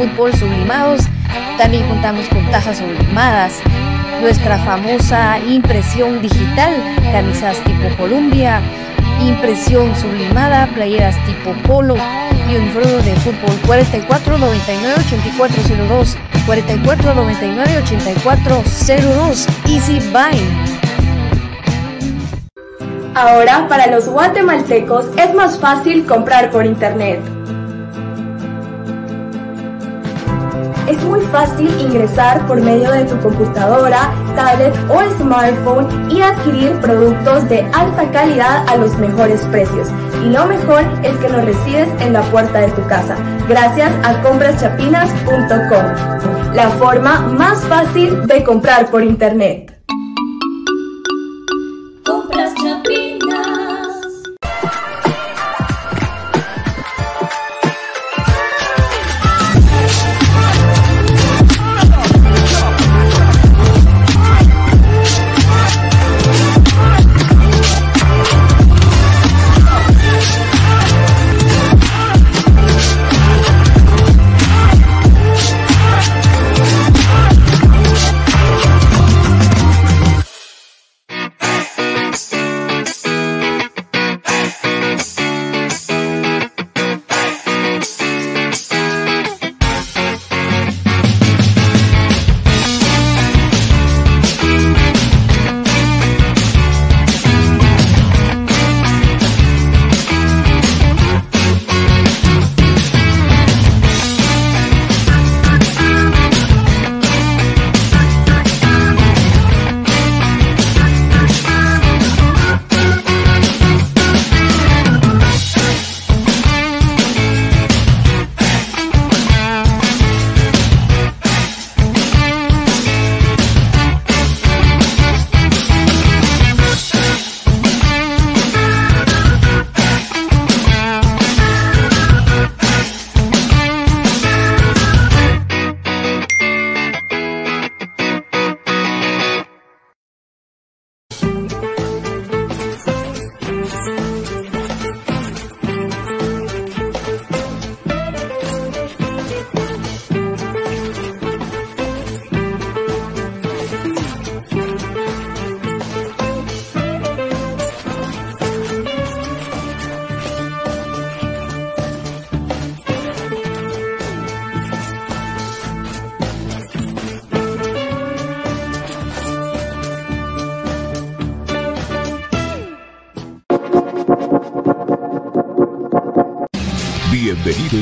fútbol sublimados, también contamos con tazas sublimadas, nuestra famosa impresión digital, camisas tipo Columbia, impresión sublimada, playeras tipo polo y uniforme de fútbol 4499-8402, 4499-8402, Easy Buy. Ahora para los guatemaltecos es más fácil comprar por internet. fácil ingresar por medio de tu computadora, tablet o smartphone y adquirir productos de alta calidad a los mejores precios. Y lo mejor es que los recibes en la puerta de tu casa, gracias a compraschapinas.com, la forma más fácil de comprar por internet.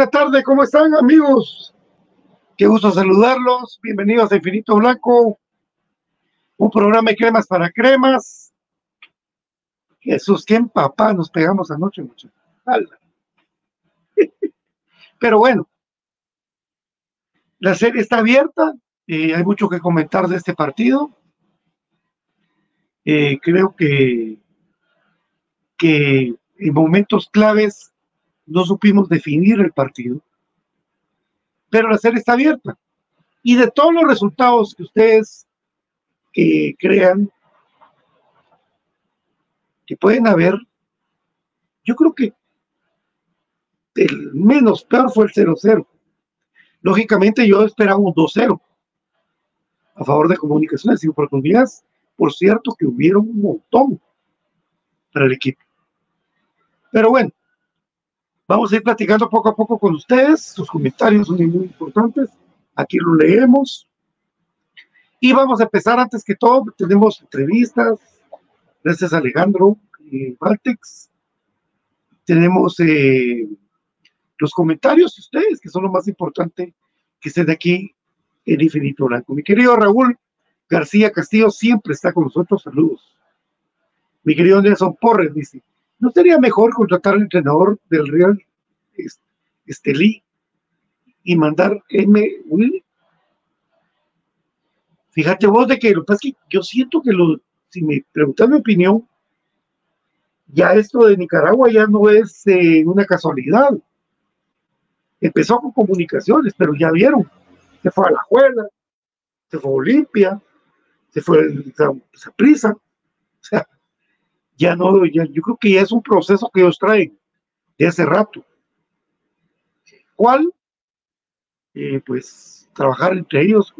Muy buena tarde, ¿cómo están amigos? Qué gusto saludarlos. Bienvenidos a Infinito Blanco, un programa de cremas para cremas. Jesús, qué papá nos pegamos anoche, muchachos. Pero bueno, la serie está abierta, eh, hay mucho que comentar de este partido. Eh, creo que, que en momentos claves no supimos definir el partido, pero la serie está abierta. Y de todos los resultados que ustedes que crean que pueden haber, yo creo que el menos peor fue el 0-0. Lógicamente yo esperaba un 2-0 a favor de comunicaciones y oportunidades. Por cierto que hubieron un montón para el equipo. Pero bueno, Vamos a ir platicando poco a poco con ustedes. Sus comentarios son muy importantes. Aquí lo leemos. Y vamos a empezar antes que todo. Tenemos entrevistas. Gracias a Alejandro y Valtex. Tenemos eh, los comentarios de ustedes, que son lo más importante que estén aquí en Infinito Blanco. Mi querido Raúl García Castillo siempre está con nosotros. Saludos. Mi querido Nelson Porres dice, ¿No sería mejor contratar al entrenador del Real Estelí y mandar M. Willy? Fíjate vos de que lo que pasa es que yo siento que lo, si me preguntas mi opinión, ya esto de Nicaragua ya no es eh, una casualidad. Empezó con comunicaciones, pero ya vieron, se fue a la Juela, se fue a Olimpia, se fue a Prisa. O sea, ya no, ya, yo creo que ya es un proceso que ellos traen de hace rato. ¿Cuál? Eh, pues trabajar entre ellos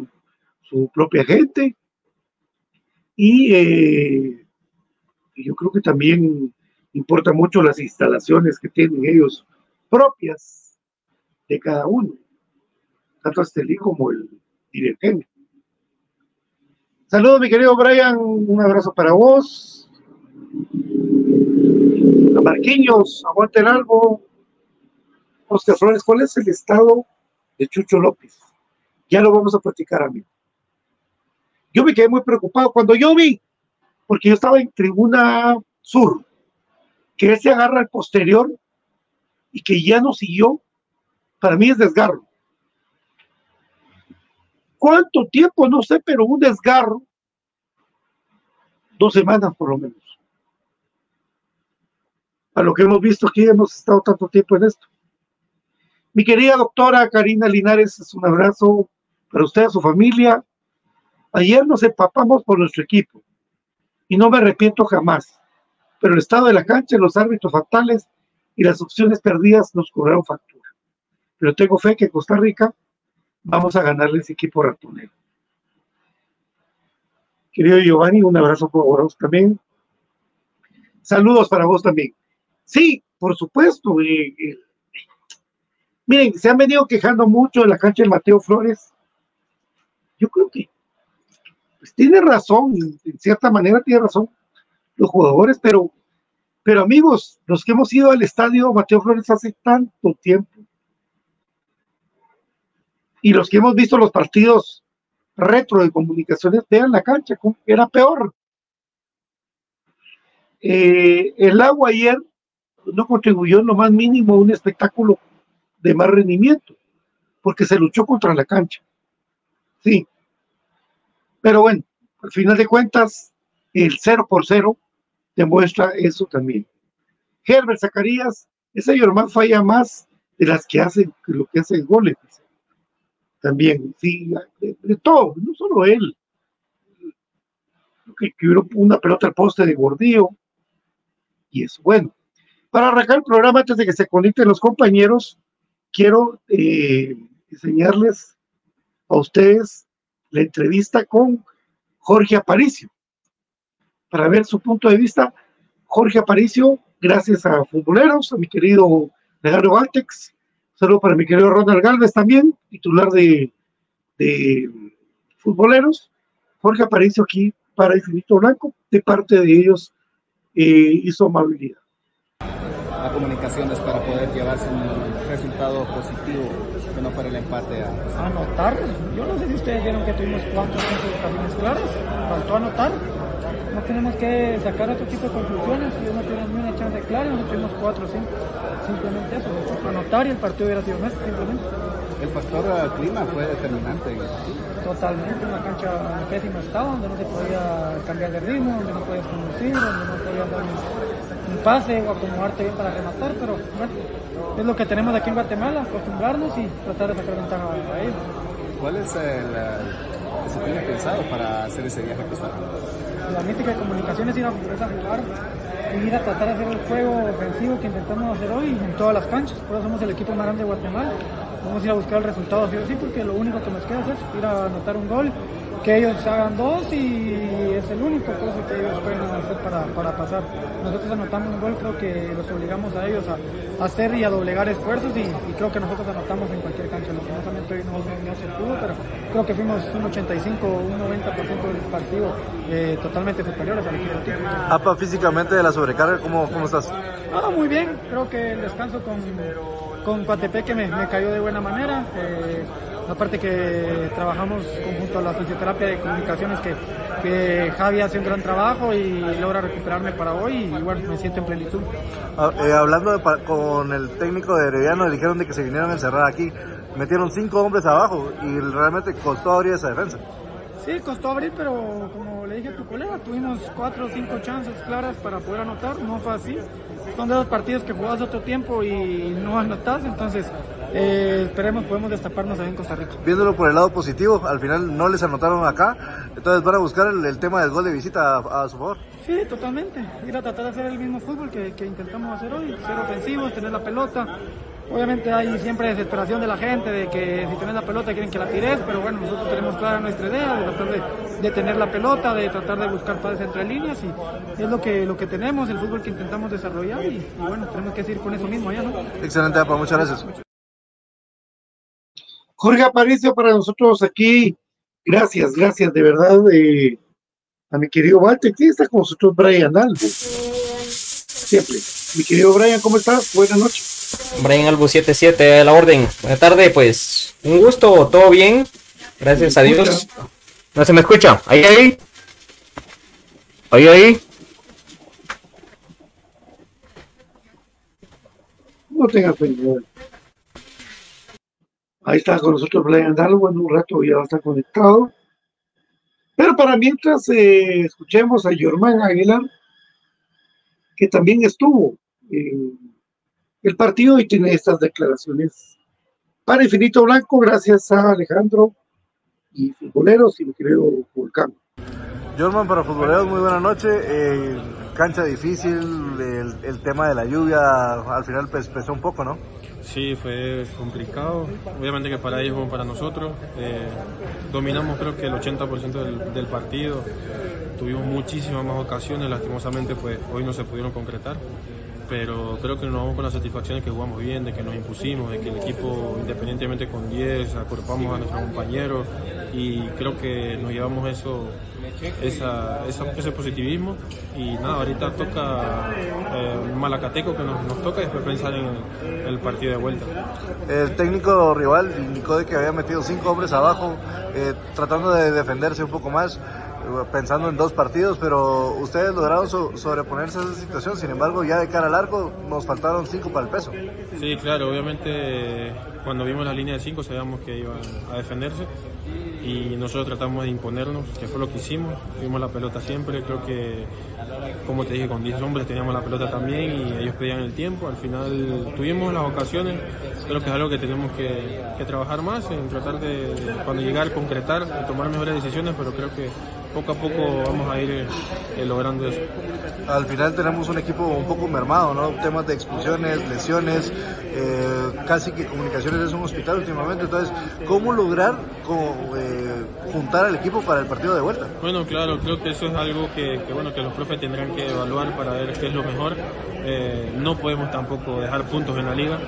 su propia gente y eh, yo creo que también importa mucho las instalaciones que tienen ellos propias de cada uno, tanto Estelí como el dirigente. Saludos, mi querido Brian, un abrazo para vos. A Marquinhos, aguanten algo. Oscar Flores, ¿cuál es el estado de Chucho López? Ya lo vamos a platicar, amigo. Yo me quedé muy preocupado cuando yo vi, porque yo estaba en tribuna sur, que él se agarra al posterior y que ya no siguió, para mí es desgarro. ¿Cuánto tiempo? No sé, pero un desgarro, dos semanas por lo menos a lo que hemos visto aquí, hemos estado tanto tiempo en esto. Mi querida doctora Karina Linares, es un abrazo para usted, a su familia. Ayer nos empapamos por nuestro equipo y no me arrepiento jamás, pero el estado de la cancha, los árbitros fatales y las opciones perdidas nos cobraron factura. Pero tengo fe que Costa Rica vamos a ganarle ese equipo ratonero. Querido Giovanni, un abrazo por vos también. Saludos para vos también. Sí, por supuesto. Eh, miren, se han venido quejando mucho de la cancha de Mateo Flores. Yo creo que pues, tiene razón, en cierta manera tiene razón los jugadores, pero, pero amigos, los que hemos ido al estadio Mateo Flores hace tanto tiempo y los que hemos visto los partidos retro de comunicaciones, vean la cancha, era peor. Eh, el agua ayer no contribuyó en lo más mínimo a un espectáculo de más rendimiento, porque se luchó contra la cancha. Sí. Pero bueno, al final de cuentas, el 0 por 0 demuestra eso también. Herbert Zacarías, ese Germán falla más de las que hacen, lo que hacen goles. También, sí, de, todo, no solo él. Que, que hubo una pelota al poste de Gordillo. Y eso, bueno. Para arrancar el programa, antes de que se conecten los compañeros, quiero eh, enseñarles a ustedes la entrevista con Jorge Aparicio. Para ver su punto de vista, Jorge Aparicio, gracias a Futboleros, a mi querido Legario Valtex, saludo para mi querido Ronald Galvez también, titular de, de Futboleros. Jorge Aparicio aquí para Infinito Blanco, de parte de ellos eh, su amabilidad. La comunicación es para poder llevarse un resultado positivo, que no fuera el empate a, Anotar, yo no sé si ustedes vieron que tuvimos cuatro o cinco ocasiones claras, faltó anotar. No tenemos que sacar otro tipo de conclusiones, ellos no tuvieron ni una chance clara, no tuvimos cuatro o cinco. Simplemente eso, anotar y el partido hubiera sido nuestro, simplemente. El factor eh, clima fue determinante. Totalmente, una cancha en pésimo estado, donde no se podía cambiar de ritmo, donde no podías conducir, donde no podías dar pase o acomodarte bien para rematar, pero bueno, es lo que tenemos aquí en Guatemala, acostumbrarnos y tratar de sacar ventaja a ellos. ¿Cuál es el, que se tiene pensado para hacer ese viaje a Costa Rica? La mítica de comunicación es ir a, es a jugar y ir a tratar de hacer el juego ofensivo que intentamos hacer hoy en todas las canchas. Por eso somos el equipo más grande de Guatemala. Vamos a ir a buscar el resultado sí o sí, porque lo único que nos queda es ir a anotar un gol, que ellos hagan dos y es el único cosa que ellos pueden hacer para, para pasar. Nosotros anotamos un gol, creo que los obligamos a ellos a, a hacer y a doblegar esfuerzos y, y creo que nosotros anotamos en cualquier cancha. Lastimosamente hoy no, no se pudo, pero creo que fuimos un 85, un 90% del partido eh, totalmente superiores al equipo. Apa, físicamente de la sobrecarga, ¿cómo, cómo estás? Ah, muy bien, creo que el descanso con, con Coatepeque me, me cayó de buena manera. Eh, aparte que trabajamos conjunto a la fisioterapia de comunicaciones que, que Javi hace un gran trabajo y logra recuperarme para hoy y bueno, me siento en plenitud. Ah, eh, hablando de con el técnico de Herediano, le dijeron de que se vinieron a encerrar aquí. Metieron cinco hombres abajo y realmente costó abrir esa defensa. Sí, costó abrir, pero como le dije a tu colega, tuvimos cuatro o cinco chances claras para poder anotar, no fue así. Son de los partidos que jugás otro tiempo y no anotas, entonces eh, esperemos podemos destaparnos ahí en Costa Rica. Viéndolo por el lado positivo, al final no les anotaron acá, entonces van a buscar el, el tema del gol de visita a, a su favor. Sí, totalmente. Ir a tratar de hacer el mismo fútbol que, que intentamos hacer hoy, ser ofensivos, tener la pelota. Obviamente hay siempre desesperación de la gente de que si tienes la pelota quieren que la tires, pero bueno, nosotros tenemos clara nuestra idea de tratar de, de tener la pelota, de tratar de buscar pases entre líneas y es lo que, lo que tenemos, el fútbol que intentamos desarrollar y, y bueno, tenemos que seguir con eso mismo allá, ¿no? Excelente, Apa, muchas gracias. Jorge Aparicio para nosotros aquí. Gracias, gracias de verdad eh, a mi querido Walter. ¿Quién está con nosotros? Brian Albo. Siempre. Mi querido Brian, ¿cómo estás? Buenas noches. Brian Albo 77 a la orden. Buenas tardes, pues un gusto, todo bien. Gracias a Dios. No se me escucha. Ahí, ahí. Ahí, ahí. No tengas pena. Ahí está con nosotros Brian. En un rato ya estar conectado. Pero para mientras eh, escuchemos a Germán Aguilar, que también estuvo en el partido y tiene estas declaraciones para Infinito Blanco, gracias a Alejandro y futboleros y mi querido Volcán. Jorman para futboleros, muy buena noche. Eh, cancha difícil, el, el tema de la lluvia al final pues, pesó un poco, ¿no? Sí, fue complicado. Obviamente que para ellos como para nosotros. Eh, dominamos creo que el 80% del, del partido. Tuvimos muchísimas más ocasiones, lastimosamente pues hoy no se pudieron concretar. Pero creo que nos vamos con la satisfacción de que jugamos bien, de que nos impusimos, de que el equipo, independientemente con 10, acorpamos a nuestros compañeros y creo que nos llevamos eso, esa, esa- ese positivismo. Y nada, ahorita toca eh, Malacateco que nos, nos toca y después pensar en el, partido de vuelta. El técnico rival indicó de que había metido cinco hombres abajo, eh, tratando de defenderse un poco más. Pensando en dos partidos, pero ustedes lograron so- sobreponerse a esa situación, sin embargo ya de cara al arco nos faltaron cinco para el peso. Sí, claro, obviamente cuando vimos la línea de 5 sabíamos que iban a defenderse. Y nosotros tratamos de imponernos, que fue lo que hicimos, tuvimos la pelota siempre, creo que como te dije, con 10 hombres teníamos la pelota también y ellos pedían el tiempo, al final tuvimos las ocasiones, creo que es algo que tenemos que, que trabajar más, en tratar de, cuando llegar, concretar, tomar mejores decisiones, pero creo que poco a poco vamos a ir eh, logrando eso. Al final tenemos un equipo un poco mermado, ¿no? Temas de expulsiones, lesiones, eh, casi que comunicaciones es un hospital últimamente, entonces, ¿cómo lograr co- eh, juntar al equipo para el partido de vuelta? Bueno, claro, creo que eso es algo que, que, bueno, que los profes tendrán que evaluar para ver qué es lo mejor. Eh, no podemos tampoco dejar puntos en la liga,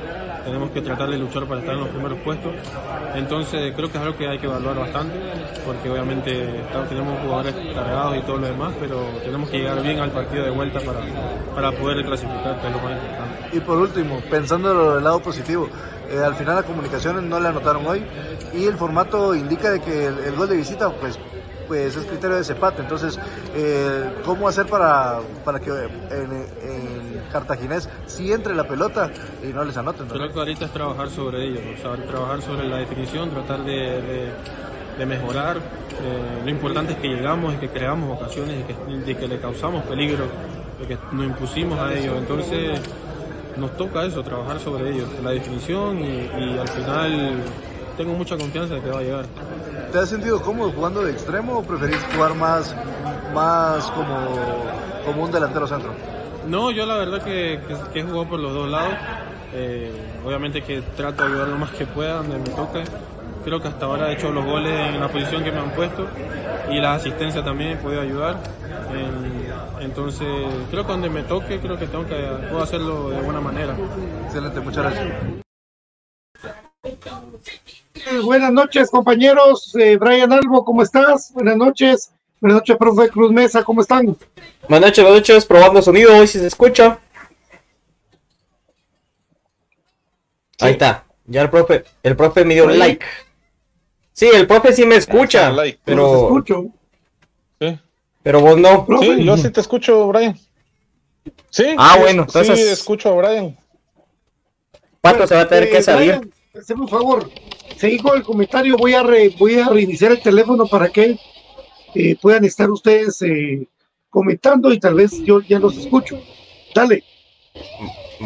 tenemos que tratar de luchar para estar en los primeros puestos. Entonces creo que es algo que hay que evaluar bastante, porque obviamente claro, tenemos jugadores cargados y todo lo demás, pero tenemos que llegar bien al partido de vuelta para, para poder clasificar, que es lo más importante. Y por último, pensando del lado positivo, eh, al final las comunicaciones no le anotaron hoy y el formato indica de que el, el gol de visita pues pues es criterio de desempate. Entonces, eh, ¿cómo hacer para, para que en, en Cartaginés sí entre la pelota y no les anoten? ¿no? Creo que ahorita es trabajar sobre ello, o sea, trabajar sobre la definición, tratar de, de- de mejorar. Eh, lo importante es que llegamos y que creamos ocasiones y que, de que le causamos peligro, de que nos impusimos a ellos. Entonces nos toca eso, trabajar sobre ello, la definición y, y al final tengo mucha confianza de que va a llegar. ¿Te has sentido cómodo jugando de extremo o preferís jugar más, más como, como un delantero centro? No, yo la verdad que, que, que he jugado por los dos lados. Eh, obviamente que trato de ayudar lo más que pueda donde me toque. Creo que hasta ahora he hecho los goles en la posición que me han puesto y la asistencia también he podido ayudar. En- entonces, creo que donde me toque, creo que tengo que puedo hacerlo de buena manera. Excelente, muchas gracias. Eh, buenas noches, compañeros. Eh, Brian Albo, ¿cómo estás? Buenas noches. Buenas noches, profe Cruz Mesa, ¿cómo están? Buenas noches, buenas noches, probando sonido, hoy si se escucha. Ahí está, ya el profe, el profe me dio Ahí. like. Sí, el profe sí me escucha, like. pero, Los escucho. Sí. pero vos no. Sí, yo sí te escucho, Brian. Sí. Ah, sí, bueno, entonces- Sí, escucho a Brian. Pato se va a tener que Eh, salir. Brian, haceme un favor. Seguí con el comentario. Voy a, re- voy a reiniciar el teléfono para que eh, puedan estar ustedes eh, comentando y tal vez yo ya los escucho. Dale.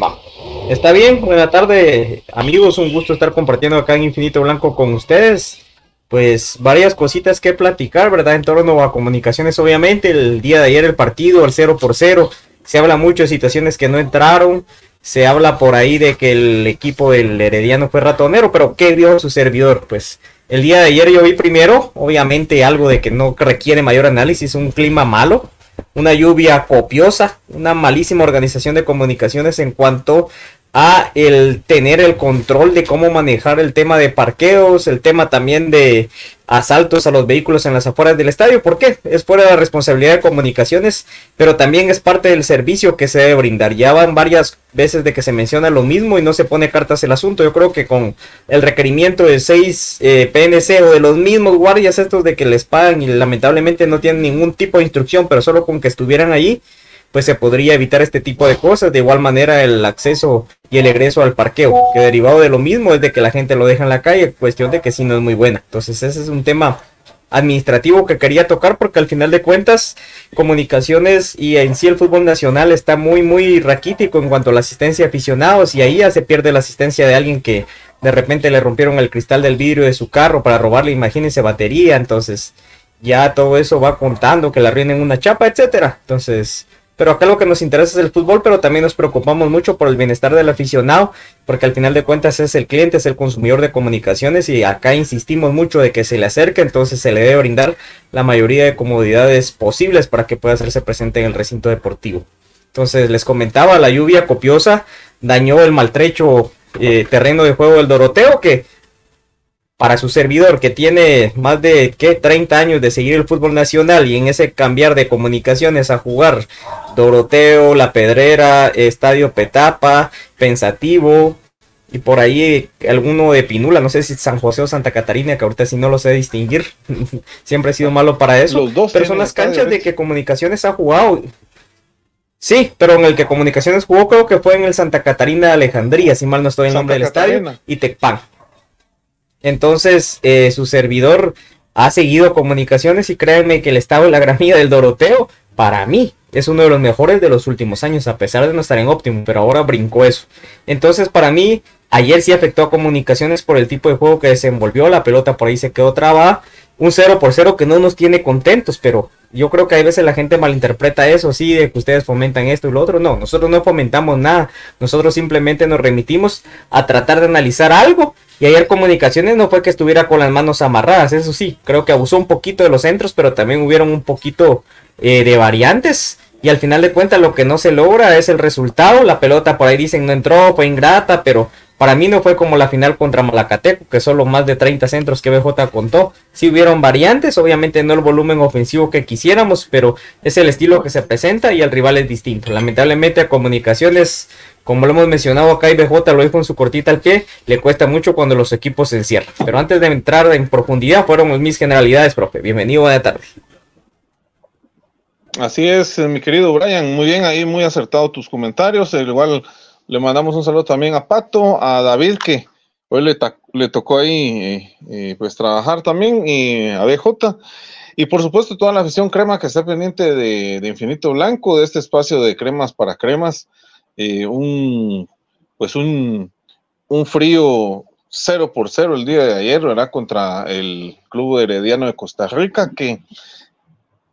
Va. Está bien, buena tarde, amigos. Un gusto estar compartiendo acá en Infinito Blanco con ustedes. Pues varias cositas que platicar, ¿verdad? En torno a comunicaciones, obviamente. El día de ayer el partido, el 0 por 0. Se habla mucho de situaciones que no entraron. Se habla por ahí de que el equipo del Herediano fue ratonero, pero ¿qué vio su servidor? Pues el día de ayer yo vi primero, obviamente, algo de que no requiere mayor análisis, un clima malo una lluvia copiosa, una malísima organización de comunicaciones en cuanto a el tener el control de cómo manejar el tema de parqueos, el tema también de asaltos a los vehículos en las afueras del estadio. ¿Por qué? Es fuera de la responsabilidad de comunicaciones, pero también es parte del servicio que se debe brindar. Ya van varias veces de que se menciona lo mismo y no se pone cartas el asunto. Yo creo que con el requerimiento de 6 eh, PNC o de los mismos guardias estos de que les pagan y lamentablemente no tienen ningún tipo de instrucción, pero solo con que estuvieran allí, pues se podría evitar este tipo de cosas. De igual manera el acceso y el egreso al parqueo, que derivado de lo mismo es de que la gente lo deja en la calle, cuestión de que sí no es muy buena. Entonces ese es un tema administrativo que quería tocar porque al final de cuentas comunicaciones y en sí el fútbol nacional está muy muy raquítico en cuanto a la asistencia de aficionados y ahí ya se pierde la asistencia de alguien que de repente le rompieron el cristal del vidrio de su carro para robarle imagínense batería entonces ya todo eso va contando que le arruinen una chapa etcétera entonces pero acá lo que nos interesa es el fútbol, pero también nos preocupamos mucho por el bienestar del aficionado, porque al final de cuentas es el cliente, es el consumidor de comunicaciones y acá insistimos mucho de que se le acerque, entonces se le debe brindar la mayoría de comodidades posibles para que pueda hacerse presente en el recinto deportivo. Entonces les comentaba, la lluvia copiosa dañó el maltrecho eh, terreno de juego del Doroteo, que para su servidor que tiene más de ¿qué? 30 años de seguir el fútbol nacional y en ese cambiar de comunicaciones a jugar Doroteo, La Pedrera, Estadio Petapa, Pensativo, Y por ahí alguno de Pinula, no sé si San José o Santa Catarina, que ahorita sí no lo sé distinguir. Siempre he sido malo para eso. Los dos pero son las canchas de que Comunicaciones ha jugado. Sí, pero en el que Comunicaciones jugó creo que fue en el Santa Catarina de Alejandría, si mal no estoy el Santa nombre del Catarina. estadio, y Tecpan. Entonces, eh, su servidor ha seguido comunicaciones y créanme que el estado de la gramilla del Doroteo, para mí, es uno de los mejores de los últimos años, a pesar de no estar en óptimo, pero ahora brincó eso. Entonces, para mí, ayer sí afectó a comunicaciones por el tipo de juego que desenvolvió, la pelota por ahí se quedó trabada, un 0 por 0 que no nos tiene contentos, pero yo creo que a veces la gente malinterpreta eso, sí, de que ustedes fomentan esto y lo otro. No, nosotros no fomentamos nada. Nosotros simplemente nos remitimos a tratar de analizar algo. Y ayer Comunicaciones no fue que estuviera con las manos amarradas, eso sí, creo que abusó un poquito de los centros, pero también hubieron un poquito eh, de variantes. Y al final de cuentas lo que no se logra es el resultado. La pelota por ahí dicen no entró, fue ingrata, pero para mí no fue como la final contra Malacateco, que solo más de 30 centros que BJ contó. Sí hubieron variantes, obviamente no el volumen ofensivo que quisiéramos, pero es el estilo que se presenta y el rival es distinto. Lamentablemente a comunicaciones, como lo hemos mencionado acá y BJ lo dijo en su cortita al pie, le cuesta mucho cuando los equipos se encierran. Pero antes de entrar en profundidad fueron mis generalidades, profe. Bienvenido, buena tarde. Así es, mi querido Brian, muy bien, ahí muy acertado tus comentarios. Eh, igual le mandamos un saludo también a Pato, a David, que hoy le, tocó ahí eh, eh, pues trabajar también, y a BJ. Y por supuesto toda la afición crema que está pendiente de, Infinito Blanco, de este espacio de cremas para cremas. Eh, un, pues un, un frío 0 por 0 el día de ayer, ¿verdad? Contra el Club Herediano de Costa Rica, que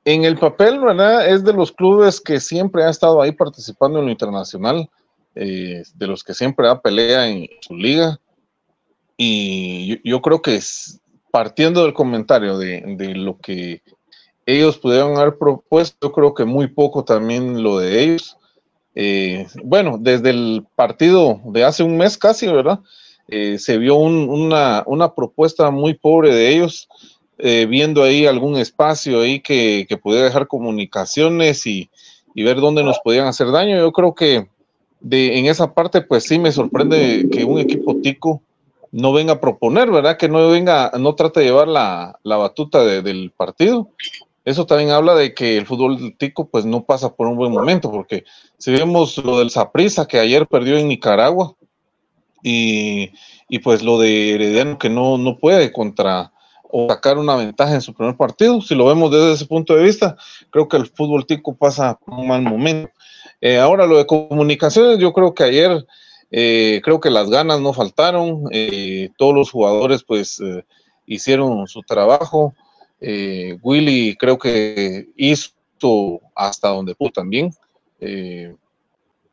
en el papel, ¿verdad? Es de los clubes que siempre ha estado ahí participando en lo internacional, eh, de los que siempre da pelea en su liga. Y yo, creo que es, partiendo del comentario de, de lo que ellos pudieron haber propuesto, yo creo que muy poco también lo de ellos. Eh, bueno, desde el partido de hace un mes casi, ¿verdad? Eh, se vio un- una, una propuesta muy pobre de ellos, viendo ahí algún espacio ahí que, que pudiera dejar comunicaciones y, y ver dónde nos podían hacer daño. Yo creo que de, en esa parte, pues sí me sorprende que un equipo tico no venga a proponer, ¿verdad? Que no venga, no trate de llevar la, la batuta de- del partido. Eso también habla de que el fútbol tico pues no pasa por un buen momento, porque si vemos lo del Saprissa que ayer perdió en Nicaragua y, y pues lo de Herediano que no, no puede contra o sacar una ventaja en su primer partido, si lo vemos desde ese punto de vista, creo que el fútbol tico pasa por un mal momento. Eh, ahora lo de comunicaciones, yo creo que ayer eh, creo que las ganas no faltaron, eh, todos los jugadores pues hicieron su trabajo, Willy creo que hizo hasta donde pudo también,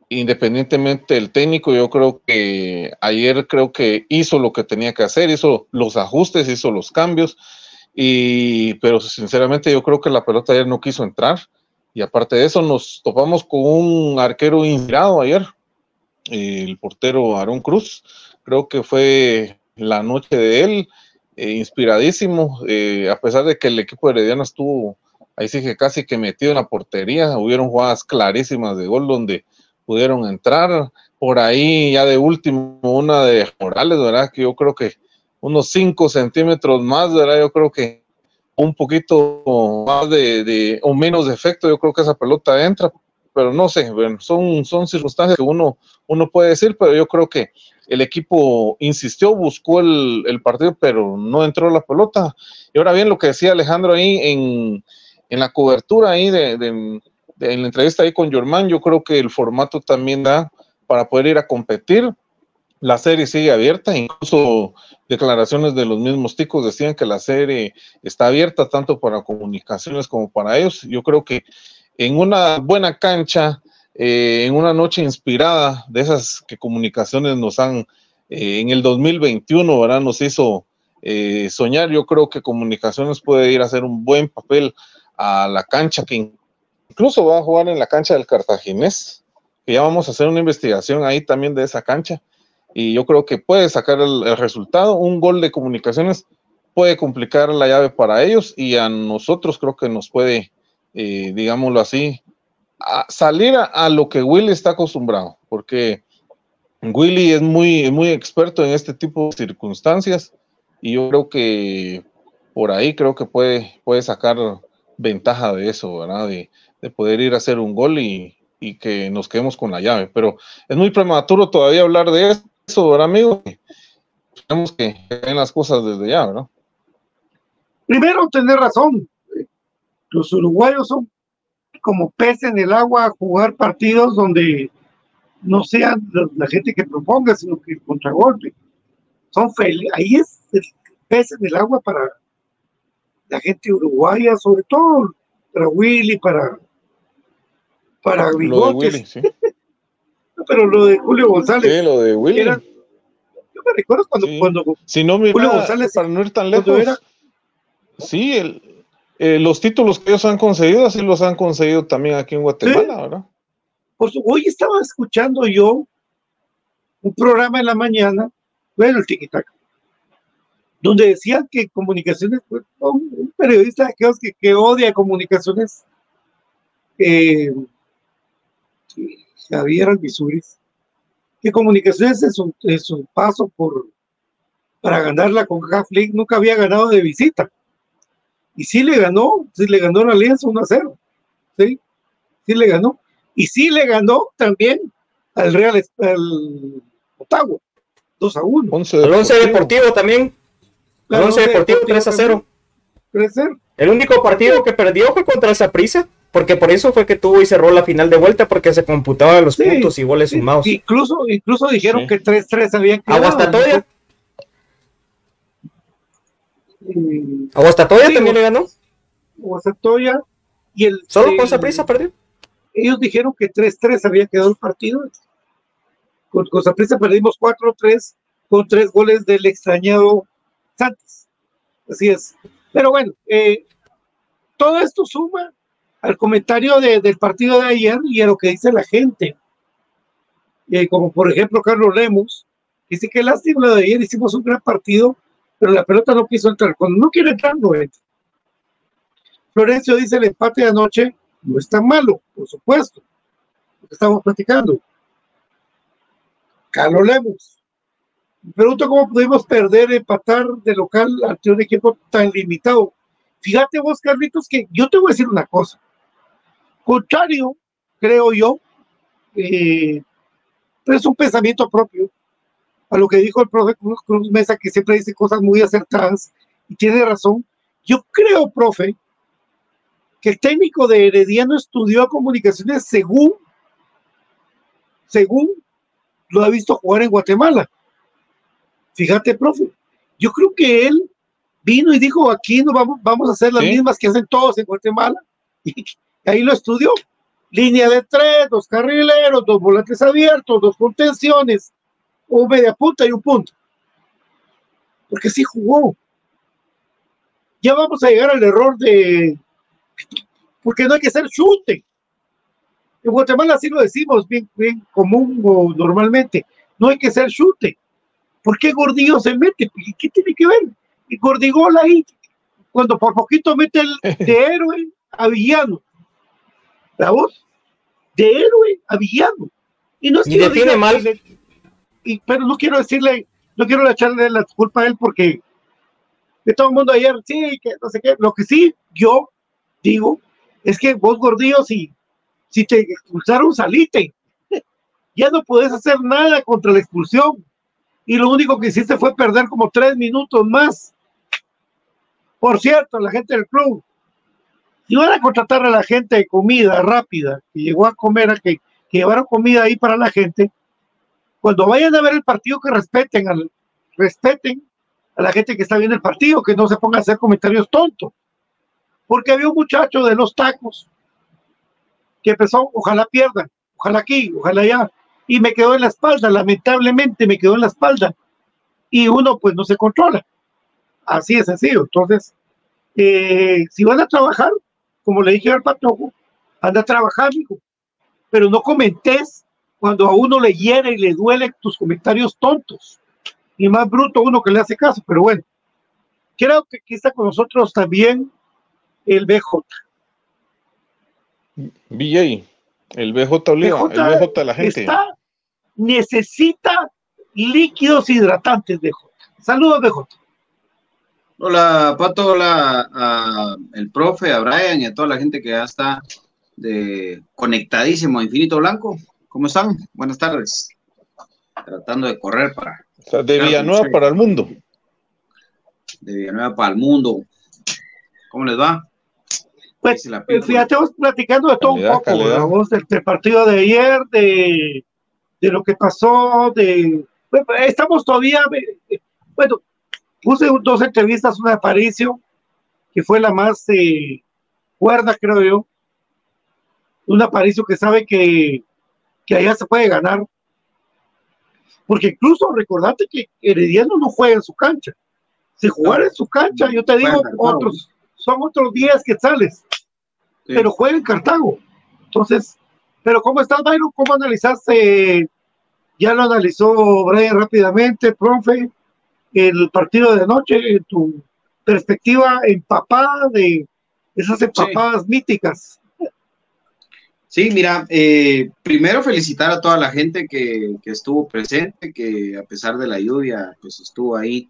independientemente del técnico, yo creo que ayer creo que hizo lo que tenía que hacer, hizo los ajustes, hizo los cambios, y, pero sinceramente yo creo que la pelota ayer no quiso entrar, y aparte de eso nos topamos con un arquero inspirado ayer, el portero Aarón Cruz. Creo que fue la noche de él, eh, inspiradísimo, eh, a pesar de que el equipo herediano estuvo ahí sí que casi que metido en la portería, hubieron jugadas clarísimas de gol donde pudieron entrar. Por ahí ya de último una de Morales, ¿verdad? Que yo creo que unos 5 centímetros más, ¿verdad? Yo creo que un poquito más de, o menos de efecto, yo creo que esa pelota entra, pero no sé, bueno, son, son circunstancias que uno, uno puede decir, pero yo creo que el equipo insistió, buscó el, el partido, pero no entró la pelota. Y ahora bien, lo que decía Alejandro ahí en, en la cobertura ahí de, de- de- en la entrevista ahí con Germán, yo creo que el formato también da para poder ir a competir. La serie sigue abierta, incluso declaraciones de los mismos ticos decían que la serie está abierta tanto para comunicaciones como para ellos. Yo creo que en una buena cancha, eh, en una noche inspirada, de esas que comunicaciones nos han, eh, en el 2021, ¿verdad? Nos hizo eh, soñar. Yo creo que comunicaciones puede ir a hacer un buen papel a la cancha, que incluso va a jugar en la cancha del Cartaginés, que ya vamos a hacer una investigación ahí también de esa cancha. Y yo creo que puede sacar el, resultado. Un gol de comunicaciones puede complicar la llave para ellos y a nosotros creo que nos puede, eh, digámoslo así, salir a, lo que Willy está acostumbrado, porque Willy es muy, muy experto en este tipo de circunstancias y yo creo que por ahí creo que puede, puede sacar ventaja de eso. De, de poder ir a hacer un gol y, y, que nos quedemos con la llave. Pero es muy prematuro todavía hablar de eso, ¿verdad, amigo? Tenemos que ver las cosas desde ya, ¿verdad? Primero, tener razón. Los uruguayos son como peces en el agua a jugar partidos donde no sean la, gente que proponga, sino que el contragolpe. Son felices. Ahí es el pez en el agua para la gente uruguaya, sobre todo para Willy, para para Bigotes. Willy, sí. Pero lo de Julio González. Sí, lo de Willy. era- yo me recuerdo cuando, Sí. cuando Si no, mira, Julio González, para no ir tan lejos, era- sí, el, eh, los títulos que ellos han conseguido, así los han conseguido también aquí en Guatemala, ¿verdad? Pues hoy estaba escuchando yo un programa en la mañana, bueno, el Tiquitaca, donde decían que comunicaciones, un, un periodista de aquellos que, que odia comunicaciones, eh, Javier Albizuris, que comunicaciones en su, en su paso por para ganar la CONCACAF League nunca había ganado de visita. Y sí le ganó, sí le ganó la Alianza 1 a 0. Sí, sí le ganó. Y sí le ganó también al Real al Ottawa, 2 a 1. El 11 Deportivo también. El Al 11 Once Deportivo Deportivo 3 a 0. 3 a 0. El único partido que perdió fue contra esa prisa, porque por eso fue que tuvo y cerró la final de vuelta, porque se computaban los Sí, puntos y goles sumados. Incluso, incluso dijeron Sí. que 3-3 habían quedado. Aguastatoya. Aguastatoya Sí, también le ganó. Guastatoya y el Solo con esa prisa perdió. ellos dijeron que 3-3 había quedado el partido. Con, Saprissa perdimos 4-3 con tres goles del extrañado Santos. Así es. Pero bueno, eh, todo esto suma al comentario de- del partido de ayer y a lo que dice la gente. Eh, como por ejemplo Carlos Lemos, dice que lástima de ayer, hicimos un gran partido, pero la pelota no quiso entrar. Cuando no quiere entrar, no entra. Florencio dice el empate de anoche no es tan malo, por supuesto. Estamos platicando. Carlos Lemos. Me pregunto cómo pudimos perder, empatar de local ante un equipo tan limitado. Fíjate vos, Carlitos, que yo te voy a decir una cosa. Contrario, creo yo, eh, pero es un pensamiento propio a lo que dijo el profe Cruz, Mesa, que siempre dice cosas muy acertadas y tiene razón. Yo creo, profe, que el técnico de Herediano estudió comunicaciones según, según lo ha visto jugar en Guatemala. Fíjate, profe, yo creo que él vino y dijo, aquí no vamos, vamos a hacer las Sí. mismas que hacen todos en Guatemala. Y ahí lo estudió. Línea de tres, dos carrileros, dos volantes abiertos, dos contenciones, un media punta y un punto. Porque sí jugó. Ya vamos a llegar al error de... Porque no hay que hacer chute. En Guatemala sí lo decimos bien, bien común o normalmente. No hay que ser chute. ¿Por qué Gordillo se mete? ¿Qué tiene que ver? Y Gordigol ahí, cuando por poquito mete el de héroe a villano. ¿La voz? De héroe a villano. Y no es Y que define diga mal. y- pero no quiero decirle, no quiero echarle la culpa a él porque de todo el mundo ayer, sí, que no sé qué. Lo que sí, yo digo, es que vos, Gordillo, si, si te expulsaron, salite. Ya no puedes hacer nada contra la expulsión. Y lo único que hiciste fue perder como tres minutos más. Por cierto, la gente del club, si van a contratar a la gente de comida rápida, que llegó a comer, que, que llevaron comida ahí para la gente, cuando vayan a ver el partido, que respeten, al, respeten a la gente que está viendo el partido, que no se pongan a hacer comentarios tontos. Porque había un muchacho de los tacos que empezó, ojalá pierdan, ojalá aquí, ojalá allá, y me quedó en la espalda, lamentablemente me quedó en la espalda, y uno pues no se controla. Así es sencillo. Entonces, eh, si van a trabajar, como le dije al patojo, anda a trabajar, hijo, pero no comentes cuando a uno le hiere y le duelen tus comentarios tontos. Y más bruto uno que le hace caso, pero bueno. Creo que aquí está con nosotros también el BJ. BJ, el BJ Oliva, BJ el BJ la gente. Está, necesita líquidos hidratantes, BJ. Saludos, BJ. Hola, Pato, hola a el profe, a Brian y a toda la gente que ya está de, conectadísimo a Infinito Blanco. ¿Cómo están? Buenas tardes. Tratando de correr para... O sea, de Villanueva para el mundo. De Villanueva para el mundo. ¿Cómo les va? Pues, pues fíjate, vamos platicando de todo Calidad, un poco, vamos, del, del partido de ayer, de, de lo que pasó, de... bueno, estamos todavía, eh, bueno, puse dos entrevistas, una de Aparicio, que fue la más eh, cuerda, creo yo, un Aparicio que sabe que, que allá se puede ganar, porque incluso recordate que Herediano no juega en su cancha, si jugara en su cancha, yo te digo, otros, son otros 10 quetzales, Sí. pero juega en Cartago. Entonces, pero ¿cómo estás, Byron? ¿Cómo analizaste? Ya lo analizó Brian rápidamente, profe, el partido de anoche, en tu perspectiva empapada de esas empapadas míticas. Sí, mira, eh, primero felicitar a toda la gente que, que estuvo presente, que a pesar de la lluvia, pues estuvo ahí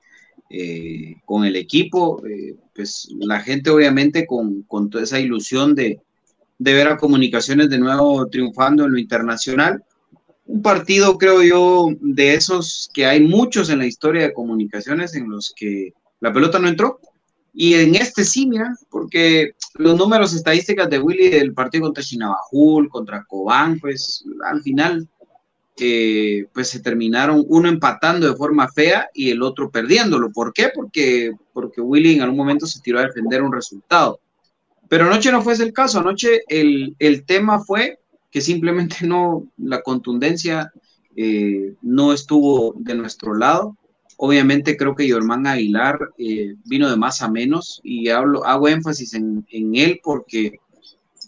eh, con el equipo. eh, pues la gente obviamente con, con toda esa ilusión de, de ver a Comunicaciones de nuevo triunfando en lo internacional. Un partido, creo yo, de esos que hay muchos en la historia de Comunicaciones en los que la pelota no entró. Y en este sí, mira, porque los números estadísticas de Willy del partido contra Chinabajul, contra Cobán, pues al final eh, pues se terminaron uno empatando de forma fea y el otro perdiéndolo. ¿Por qué? Porque, porque Willy en algún momento se tiró a defender un resultado. Pero anoche no fue ese el caso. Anoche el, el tema fue que simplemente no, la contundencia eh, no estuvo de nuestro lado. Obviamente creo que Yormán Aguilar eh, vino de más a menos y hablo, hago énfasis en, en él porque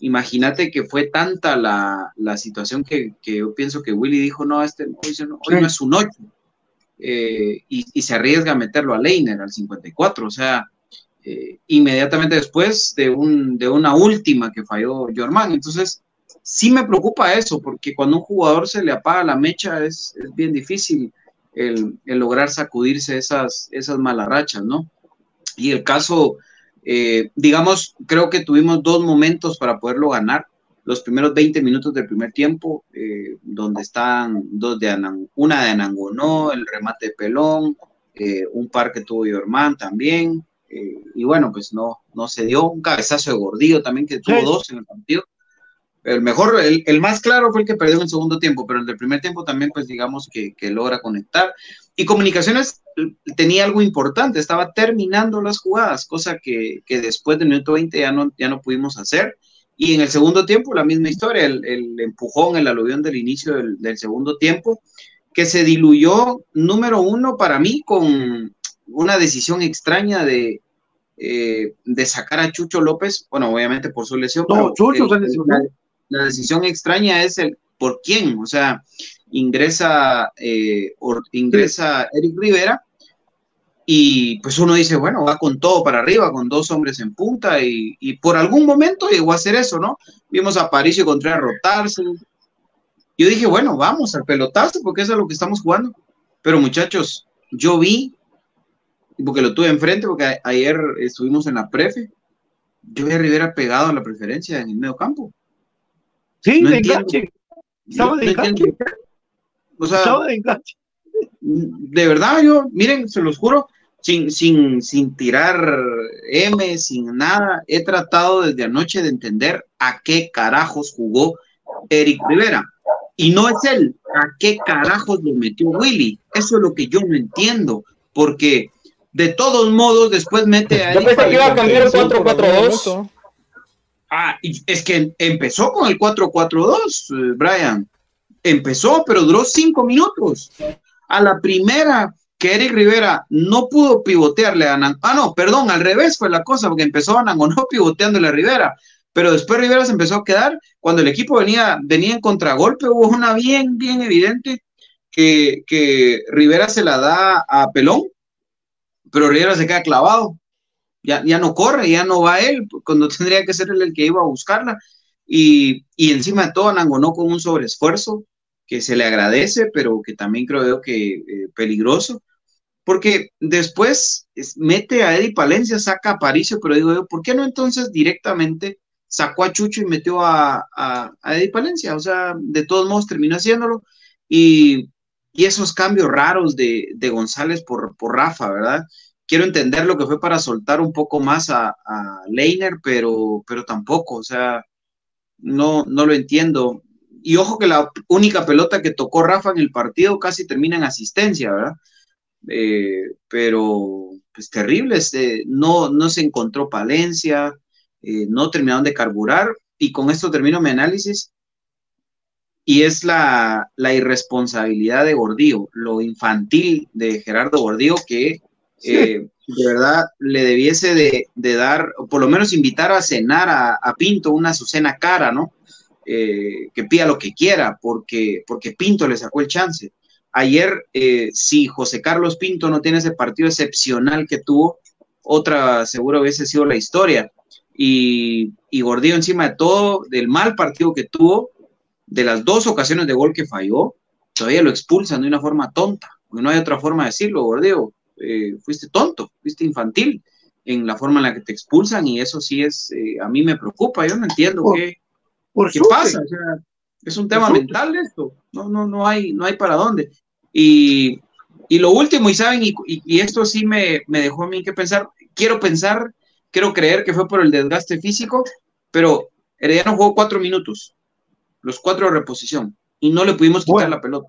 imagínate que fue tanta la, la situación que, que yo pienso que Willy dijo, no, este hoy, hoy no es un 8. y, y se arriesga a meterlo a Leiner al 54. O sea, eh, inmediatamente después de, un, de una última que falló Jorman. Entonces, sí me preocupa eso, porque cuando un jugador se le apaga la mecha es, es bien difícil el, el lograr sacudirse esas, esas malas rachas, ¿no? Y el caso, eh, digamos, creo que tuvimos dos momentos para poderlo ganar. Los primeros 20 minutos del primer tiempo, eh, donde están dos de Anan, una de Anangonó, el remate de Pelón, eh, un par que tuvo Yorman también, eh, y bueno, pues no, no se dio, un cabezazo de Gordillo también que tuvo Sí. dos en el partido. El mejor, el, el más claro fue el que perdió en el segundo tiempo, pero el del primer tiempo también, pues digamos que, que logra conectar. Y Comunicaciones eh, tenía algo importante, estaba terminando las jugadas, cosa que, que después del minuto 20 ya no, ya no pudimos hacer. Y en el segundo tiempo, la misma historia, el, el empujón, el aluvión del inicio del, del segundo tiempo, que se diluyó, número uno, para mí, con una decisión extraña de, eh, de sacar a Chucho López, bueno, obviamente por su lesión. No, pero Chucho el- se lesionó. La, decisión extraña es el por quién, o sea, ingresa, eh, ingresa Eric Rivera y pues uno dice, bueno, va con todo para arriba, con dos hombres en punta y, por algún momento llegó a hacer eso, ¿no? Vimos a Paricio Contreras rotarse. Yo dije, bueno, vamos al pelotazo porque eso es lo que estamos jugando. Pero muchachos, yo vi, porque lo tuve enfrente, porque ayer estuvimos en la prefe, yo vi a Rivera pegado a la preferencia en el medio campo. Sí, No de enganche. Estaba de enganche. entiendo. O sea, Estaba de enganche. de verdad, yo, miren, se los juro, sin, sin, sin tirar M, sin nada, he tratado desde anoche de entender a qué carajos jugó Eric Rivera. Y no es él, a qué carajos lo metió Willy. Eso es lo que yo no entiendo, porque de todos modos después mete a Yo Eric pensé que iba a cambiar el 4-4-2. Ah, es que empezó con el 4-4-2, eh, Brian. Empezó, pero duró cinco minutos. A la primera que Eric Rivera no pudo pivotearle a Nan- Ah, no, perdón, al revés fue la cosa, porque empezó a Nangonó pivoteándole a Rivera. Pero después Rivera se empezó a quedar. Cuando el equipo venía, venía en contragolpe, hubo una bien, bien evidente que, que Rivera se la da a Pelón, pero Rivera se queda clavado ya, ya no corre, ya no va él, cuando tendría que ser él el que iba a buscarla. Y, y encima de todo, Nangonó con un sobreesfuerzo. que se le agradece, pero que también creo que eh, peligroso, porque después es- mete a Eddie Palencia, saca a Paricio, pero digo yo, ¿por qué no entonces directamente sacó a Chucho y metió a, a, a Eddie Palencia? O sea, de todos modos terminó haciéndolo y, y esos cambios raros de, de González por, por Rafa, ¿verdad? Quiero entender lo que fue para soltar un poco más a, Leiner, pero, pero tampoco, o sea, no, no lo entiendo. Y ojo que la única pelota que tocó Rafa en el partido casi termina en asistencia, ¿verdad? Eh, pero pues terrible, este, no, no se encontró Palencia, eh, no terminaron de carburar y con esto termino mi análisis y es la, la irresponsabilidad de Gordillo, lo infantil de Gerardo Gordillo que eh, de verdad le debiese de, dar, o por lo menos invitar a cenar a, a Pinto una Azucena cara, ¿no? Eh, que pida lo que quiera, porque, porque Pinto le sacó el chance. Ayer, eh, si José Carlos Pinto no tiene ese partido excepcional que tuvo, otra seguro hubiese sido la historia. Y, y Gordillo, encima de todo, del mal partido que tuvo, de las dos ocasiones de gol que falló, todavía lo expulsan de una forma tonta, porque no hay otra forma de decirlo, Gordillo, eh, fuiste tonto, fuiste infantil en la forma en la que te expulsan y eso sí es, eh, a mí me preocupa, yo no entiendo Por- qué, por qué pasa, o sea, es un tema mental esto, no, no, no hay, no hay para dónde. Y, y lo último, y saben, y, y- y esto sí me, me dejó a mí que pensar, quiero pensar, quiero creer que fue por el desgaste físico, pero Herediano jugó cuatro minutos, los cuatro de reposición, y no le pudimos quitar la pelota.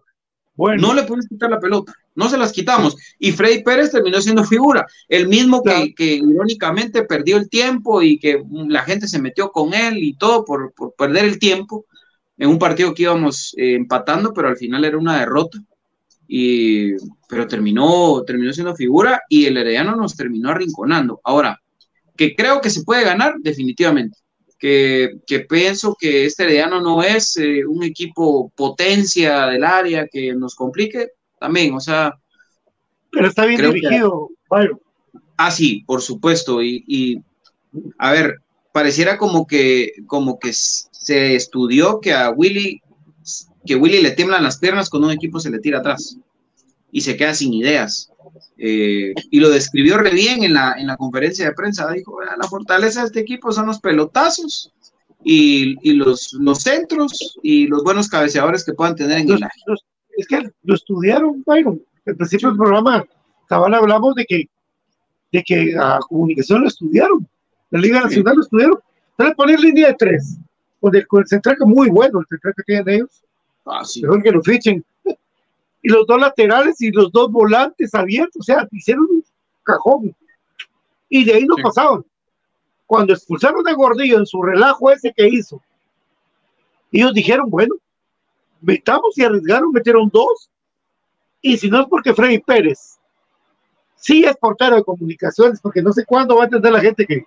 No le pudimos quitar la pelota, no se las quitamos. Y Freddy Pérez terminó siendo figura, el mismo que, que irónicamente perdió el tiempo y que la gente se metió con él y todo por, por perder el tiempo en un partido que íbamos eh, empatando, pero al final era una derrota. Y, pero terminó, terminó siendo figura y el Herediano nos terminó arrinconando. Ahora, que creo que se puede ganar, definitivamente. Que, que pienso que este Herediano no es eh, un equipo potencia del área que nos complique, también, o sea. Pero está bien que- dirigido, Byron. Ah, sí, por supuesto. Y, y, a ver, pareciera como que, como que se estudió que a Willy, que Willy le tiemblan las piernas cuando un equipo se le tira atrás y se queda sin ideas. Eh, y lo describió re bien en la, en la conferencia de prensa. Dijo, "Vea, la fortaleza de este equipo son los pelotazos y, y los, los centros y los buenos cabeceadores que puedan tener en el. Los- es que lo estudiaron, Byron. Al principio del programa, cabal, hablamos de que, de que a comunicación lo estudiaron. La Liga Nacional lo estudiaron. Entonces poner línea de tres, con el, con el central que muy bueno, el central que tienen ellos. Ah, sí. Mejor que lo fichen. Y los dos laterales y los dos volantes abiertos, o sea, hicieron un cajón. Y de ahí no pasaban. Cuando expulsaron a Gordillo en su relajo ese que hizo, ellos dijeron, bueno, metamos y arriesgaron, metieron dos. Y si no es porque Freddy Pérez sí es portero de comunicaciones, porque no sé cuándo va a entender la gente que,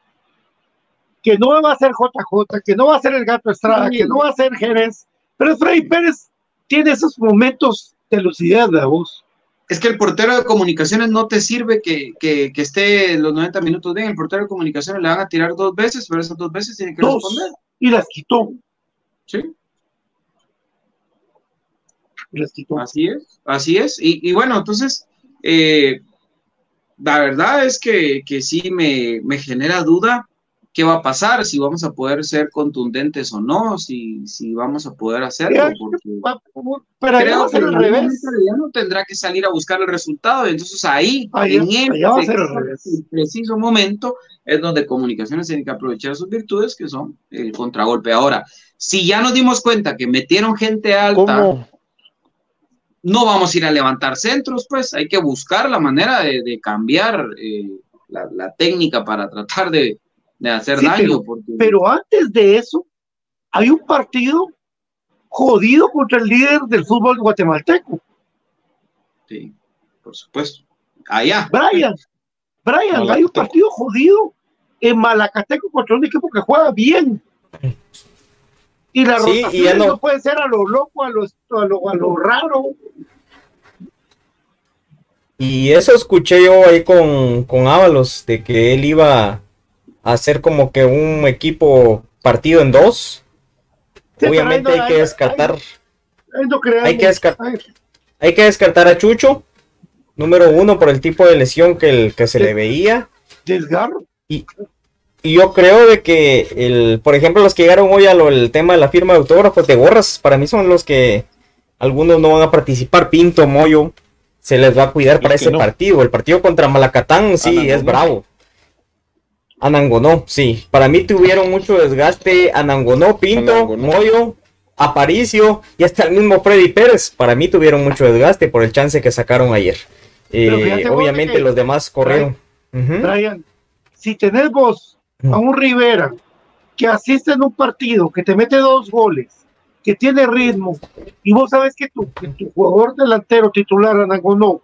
que no va a ser JJ, que no va a ser el Gato Estrada, que no va a ser Jerez, pero Freddy Pérez tiene esos momentos de lucidez de la voz. Es que el portero de comunicaciones no te sirve que, que, que esté los 90 minutos bien. El portero de comunicaciones le van a tirar dos veces, pero esas dos veces tiene que Dos. responder. Y las quitó. Sí. Y las quitó. Así es, así es. Y, y bueno, entonces, eh, la verdad es que, que sí me, me genera duda qué va a pasar, si vamos a poder ser contundentes o no, si, si vamos a poder hacerlo. Porque Pero creo que algún revés. momento Herediano tendrá que salir a buscar el resultado. Y entonces ahí, Allá- en a este preciso momento, es donde Comunicaciones tiene que aprovechar sus virtudes, que son el contragolpe. Ahora, si ya nos dimos cuenta que metieron gente alta, no vamos a ir a levantar centros, pues hay que buscar la manera de, de cambiar eh, la, la técnica para tratar de, de hacer Sí, daño. pero, porque- pero antes de eso, hay un partido jodido contra el líder del fútbol guatemalteco. Sí, por supuesto. Allá. Brian, Brian, hay un partido jodido en Malacateco contra un equipo que juega bien. Y la Sí, y rotación ya no... no- puede ser a lo loco, a lo, a lo, a lo raro. Y eso escuché yo ahí con, con Ábalos, de que él iba a hacer como que un equipo partido en dos. Obviamente no- hay que descartar. no. Hay que, descartar, hay que descartar a Chucho, número uno, por el tipo de lesión que, el, que se le veía. Desgarro. Y yo creo de que, el, por ejemplo, los que llegaron hoy al tema de la firma de autógrafos de gorras, para mí son los que algunos no van a participar. Pinto, Moyo, se les va a cuidar para ese no. partido. El partido contra Malacatán, sí, Anangonó. es bravo. Anangonó, sí. Para mí tuvieron mucho desgaste. Anangonó, Pinto, Anangonó. Moyo, Aparicio y hasta el mismo Freddy Pérez. Para mí tuvieron mucho desgaste por el chance que sacaron ayer. Eh, obviamente los demás corrieron. Brian, uh -huh. Brian, si tenés vos a un Rivera que asiste en un partido, que te mete dos goles, que tiene ritmo, y vos sabes que tu, que tu jugador delantero titular, Anangonó,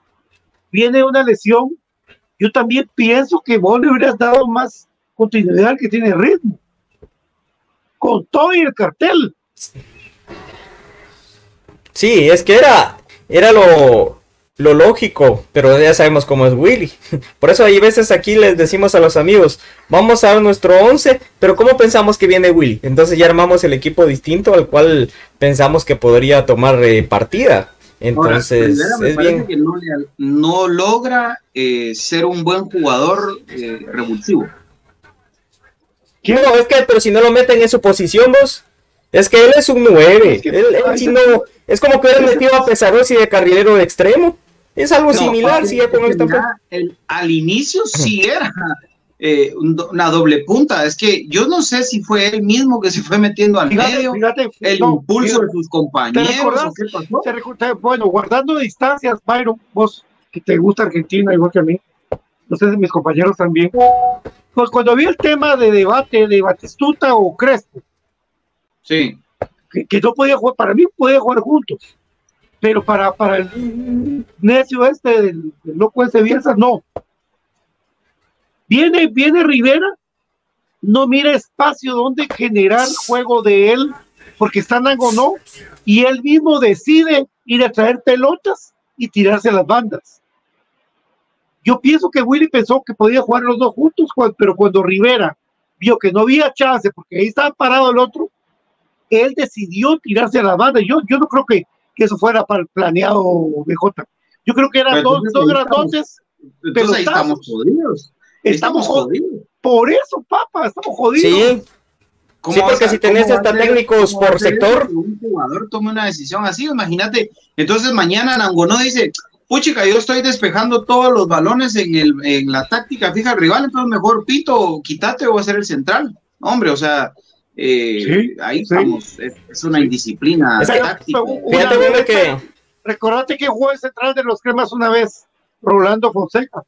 viene una lesión, yo también pienso que vos le hubieras dado más continuidad al que tiene ritmo. Con todo y el cartel. Sí, es que era, era lo, lo lógico, pero ya sabemos cómo es Willy. Por eso hay veces aquí les decimos a los amigos, vamos a nuestro 11, pero ¿cómo pensamos que viene Willy? Entonces ya armamos el equipo distinto al cual pensamos que podría tomar eh, partida. Entonces, Ahora, es bien. Que no, no, logra eh, ser un buen jugador eh, revulsivo. No, es que, pero si no lo meten en su posición, vos, es que él es un 9. Es, que, él, él si no, es como que hubiera metido a Pesarosi de carrilero de extremo. Es algo no, similar, si ya con esta. El, al inicio sí era eh, una doble punta. Es que yo no sé si fue él mismo que se fue metiendo al fíjate, medio, fíjate, el no, impulso fíjate, de sus compañeros. ¿Te recordás? ¿Qué pasó? Te recuerda, bueno, guardando distancias, Byron, vos que te gusta Argentina igual que a mí, no sé si mis compañeros también. Pues cuando había el tema de debate de Batistuta o Crespo, sí. que, que no podía jugar, para mí podía jugar juntos, pero para, para el necio este, el, el loco ese Bielsa, no. Viene, viene Rivera, no mira espacio donde generar juego de él, porque está no y él mismo decide ir a traer pelotas y tirarse a las bandas. Yo pienso que Willy pensó que podía jugar los dos juntos, pero cuando Rivera vio que no había chance, porque ahí estaba parado el otro, él decidió tirarse a la banda. Yo, yo no creo que, que eso fuera para el planeado BJ. Yo creo que eran dos, dos grandotes. Entonces ahí estamos jodidos. Estamos jodidos. Por eso, papá, estamos jodidos. Sí. Sí, porque si tenés hasta técnicos por sector. Un jugador toma una decisión así, imagínate. Entonces mañana Nangonó dice, puchica, yo estoy despejando todos los balones en, el, en la táctica fija al rival, entonces mejor pito, quítate o va a ser el central. Hombre, o sea, eh, sí, ahí sí. estamos, es, es, una indisciplina es táctica. Fíjate, vez, que... Recordate que jugó el central de los cremas una vez, Rolando Fonseca.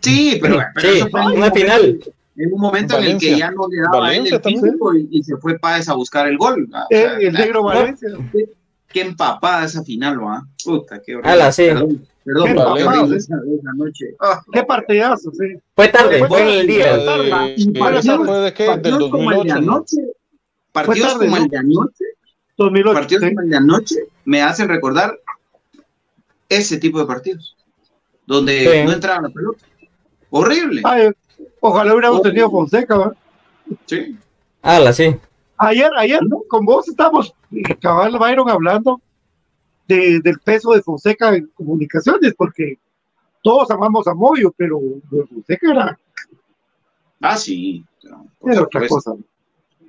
Sí, pero, pero sí, una final. En un momento Valencia. en el que ya no le daba Valencia, el físico y, y, se fue Páez a buscar el gol. O sea, eh, el negro Valencia. Qué, qué empapada esa final, ¿va? Puta, qué horrible. Ala, sí. Perdón, perdón Qué qué horrible empapado, esa, esa noche. Ah, Qué partidazo, sí. Fue tarde, Fue el día. Y partidos- ¿Fue de qué? Del partidos como el de 2008. ¿no? anoche, partidos tarde, como ¿no? el de anoche, 2008. partidos sí. como el de anoche me hacen recordar ese tipo de partidos, donde Sí. no entraba la pelota. Horrible. Ay, ojalá hubiéramos Oh. tenido Fonseca, ¿va? Sí. Ala, sí. Ayer, ayer, con vos estamos, eh, cabal Byron, hablando de, del peso de Fonseca en comunicaciones, porque todos amamos a Moyo, pero Fonseca era, Ah, sí. no, por era otra cosa,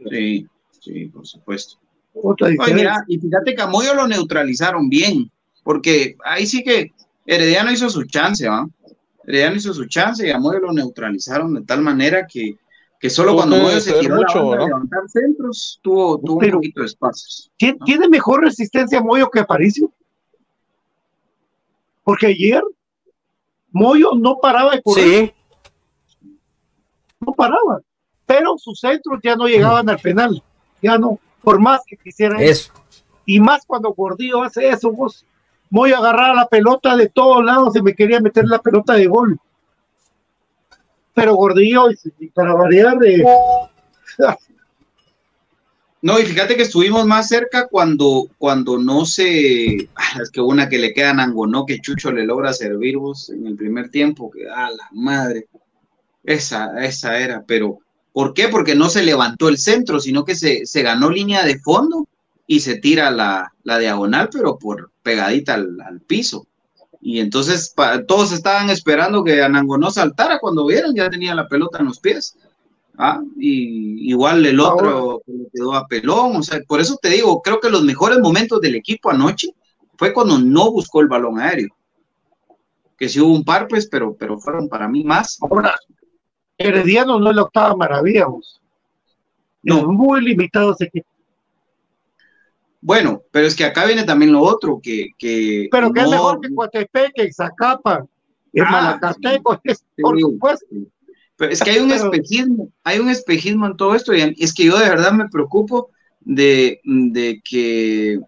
Sí, sí, por supuesto. otra Oye, mira, y fíjate que a Moyo lo neutralizaron bien, porque ahí sí que Herediano hizo su chance, ¿va? Herediano hizo su chance y a Moyo lo neutralizaron de tal manera que, que solo cuando Moyo se tiró mucho, la ¿no? levantar centros, tuvo, tuvo Pero- un poquito de espacios. ¿Tiene, tiene mejor resistencia Moyo que Aparicio? Porque ayer Moyo no paraba de correr, Sí. no paraba, pero sus centros ya no llegaban al penal, ya no, por más que quisieran. Eso. Y más cuando Gordillo hace eso, vos. Voy a agarrar la pelota de todos lados y me quería meter la pelota de gol. Pero Gordillo, y para variar, eh, No, y fíjate que estuvimos más cerca cuando, cuando no se. Ah, es que una que le queda Nangonó que Chucho le logra servir vos en el primer tiempo, que a la madre. Esa, esa era, pero ¿por qué? Porque no se levantó el centro, sino que se, se ganó línea de fondo y se tira la, la diagonal, pero por pegadita al, al piso. Y entonces pa- todos estaban esperando que Anango no saltara cuando vieron, ya tenía la pelota en los pies. Ah, y igual el otro le quedó a pelón, o sea, por eso te digo, creo que los mejores momentos del equipo anoche fue cuando no buscó el balón aéreo. Que sí hubo un par, pues, pero, pero fueron para mí más. Ahora, Herediano no es la octava maravilla, vos. Es muy limitado ese equipo. Bueno, pero es que acá viene también lo otro, que, que Pero que es mejor que Coatepec, que Zacapa, que Ah, Malacateco, es- por supuesto. Pero es que hay un Pero- espejismo, hay un espejismo en todo esto, y es que yo de verdad me preocupo de, de que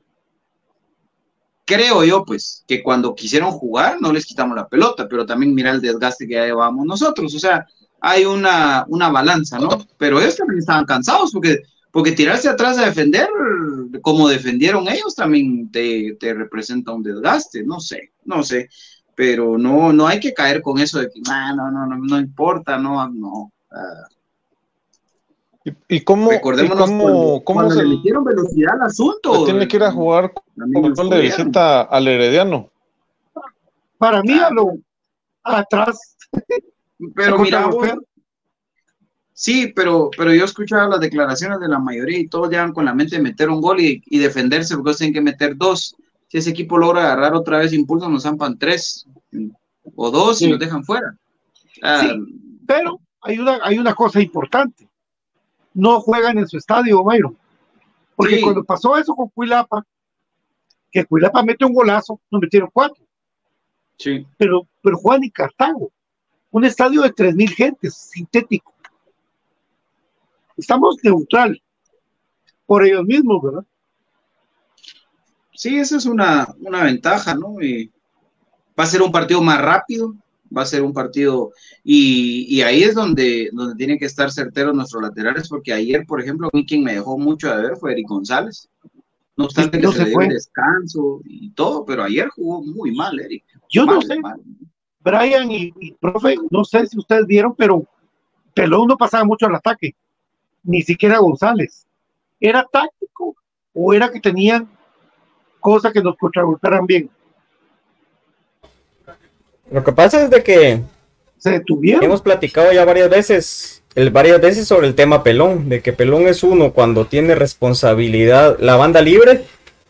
creo yo, pues, que cuando quisieron jugar no les quitamos la pelota, pero también mira el desgaste que ya llevamos nosotros, o sea, hay una, una balanza, ¿no? Pero ellos también estaban cansados porque, porque tirarse atrás a defender, como defendieron ellos, también te, te representa un desgaste, no sé, no sé, pero no, no hay que caer con eso de que, "Ah, no, no, no, no importa, no, no. ah, ¿Y cómo, y recordémonos cómo, cuando, cómo cuando se le metieron velocidad al asunto. se tiene que ir a jugar También con el gol de visita al Herediano? Para mí, a lo atrás. Pero mira, vos-. Sí, pero, pero yo escuchaba las declaraciones de la mayoría y todos llevan con la mente de meter un gol y, y defenderse porque tienen que meter dos. Si ese equipo logra agarrar otra vez impulso, nos zampan tres o dos y nos dejan fuera. Ah, Sí, pero hay una, hay una cosa importante. No juegan en su estadio, Byron. Porque Sí. cuando pasó eso con Cuilapa, que Cuilapa mete un golazo, nos metieron cuatro. sí. Pero, pero juegan en Cartago. Un estadio de 3.000 gentes, sintético. Estamos neutral. Por ellos mismos, ¿verdad? Sí, esa es una, una ventaja, ¿no? Y va a ser un partido más rápido, va a ser un partido, y, y ahí es donde, donde tienen que estar certeros nuestros laterales, porque ayer, por ejemplo, a mí quien me dejó mucho de ver fue Eric González. No obstante que se, se dio el descanso y todo, pero ayer jugó muy mal, Eric. Yo no sé, mal. Brian y, y profe, no sé si ustedes vieron, pero Pelón no pasaba mucho al ataque, ni siquiera González. ¿Era táctico o era que tenían cosas que nos contragolpearan bien? Lo que pasa es de que Se detuvieron. hemos platicado ya varias veces, el, varias veces sobre el tema Pelón, de que Pelón es uno cuando tiene responsabilidad la banda libre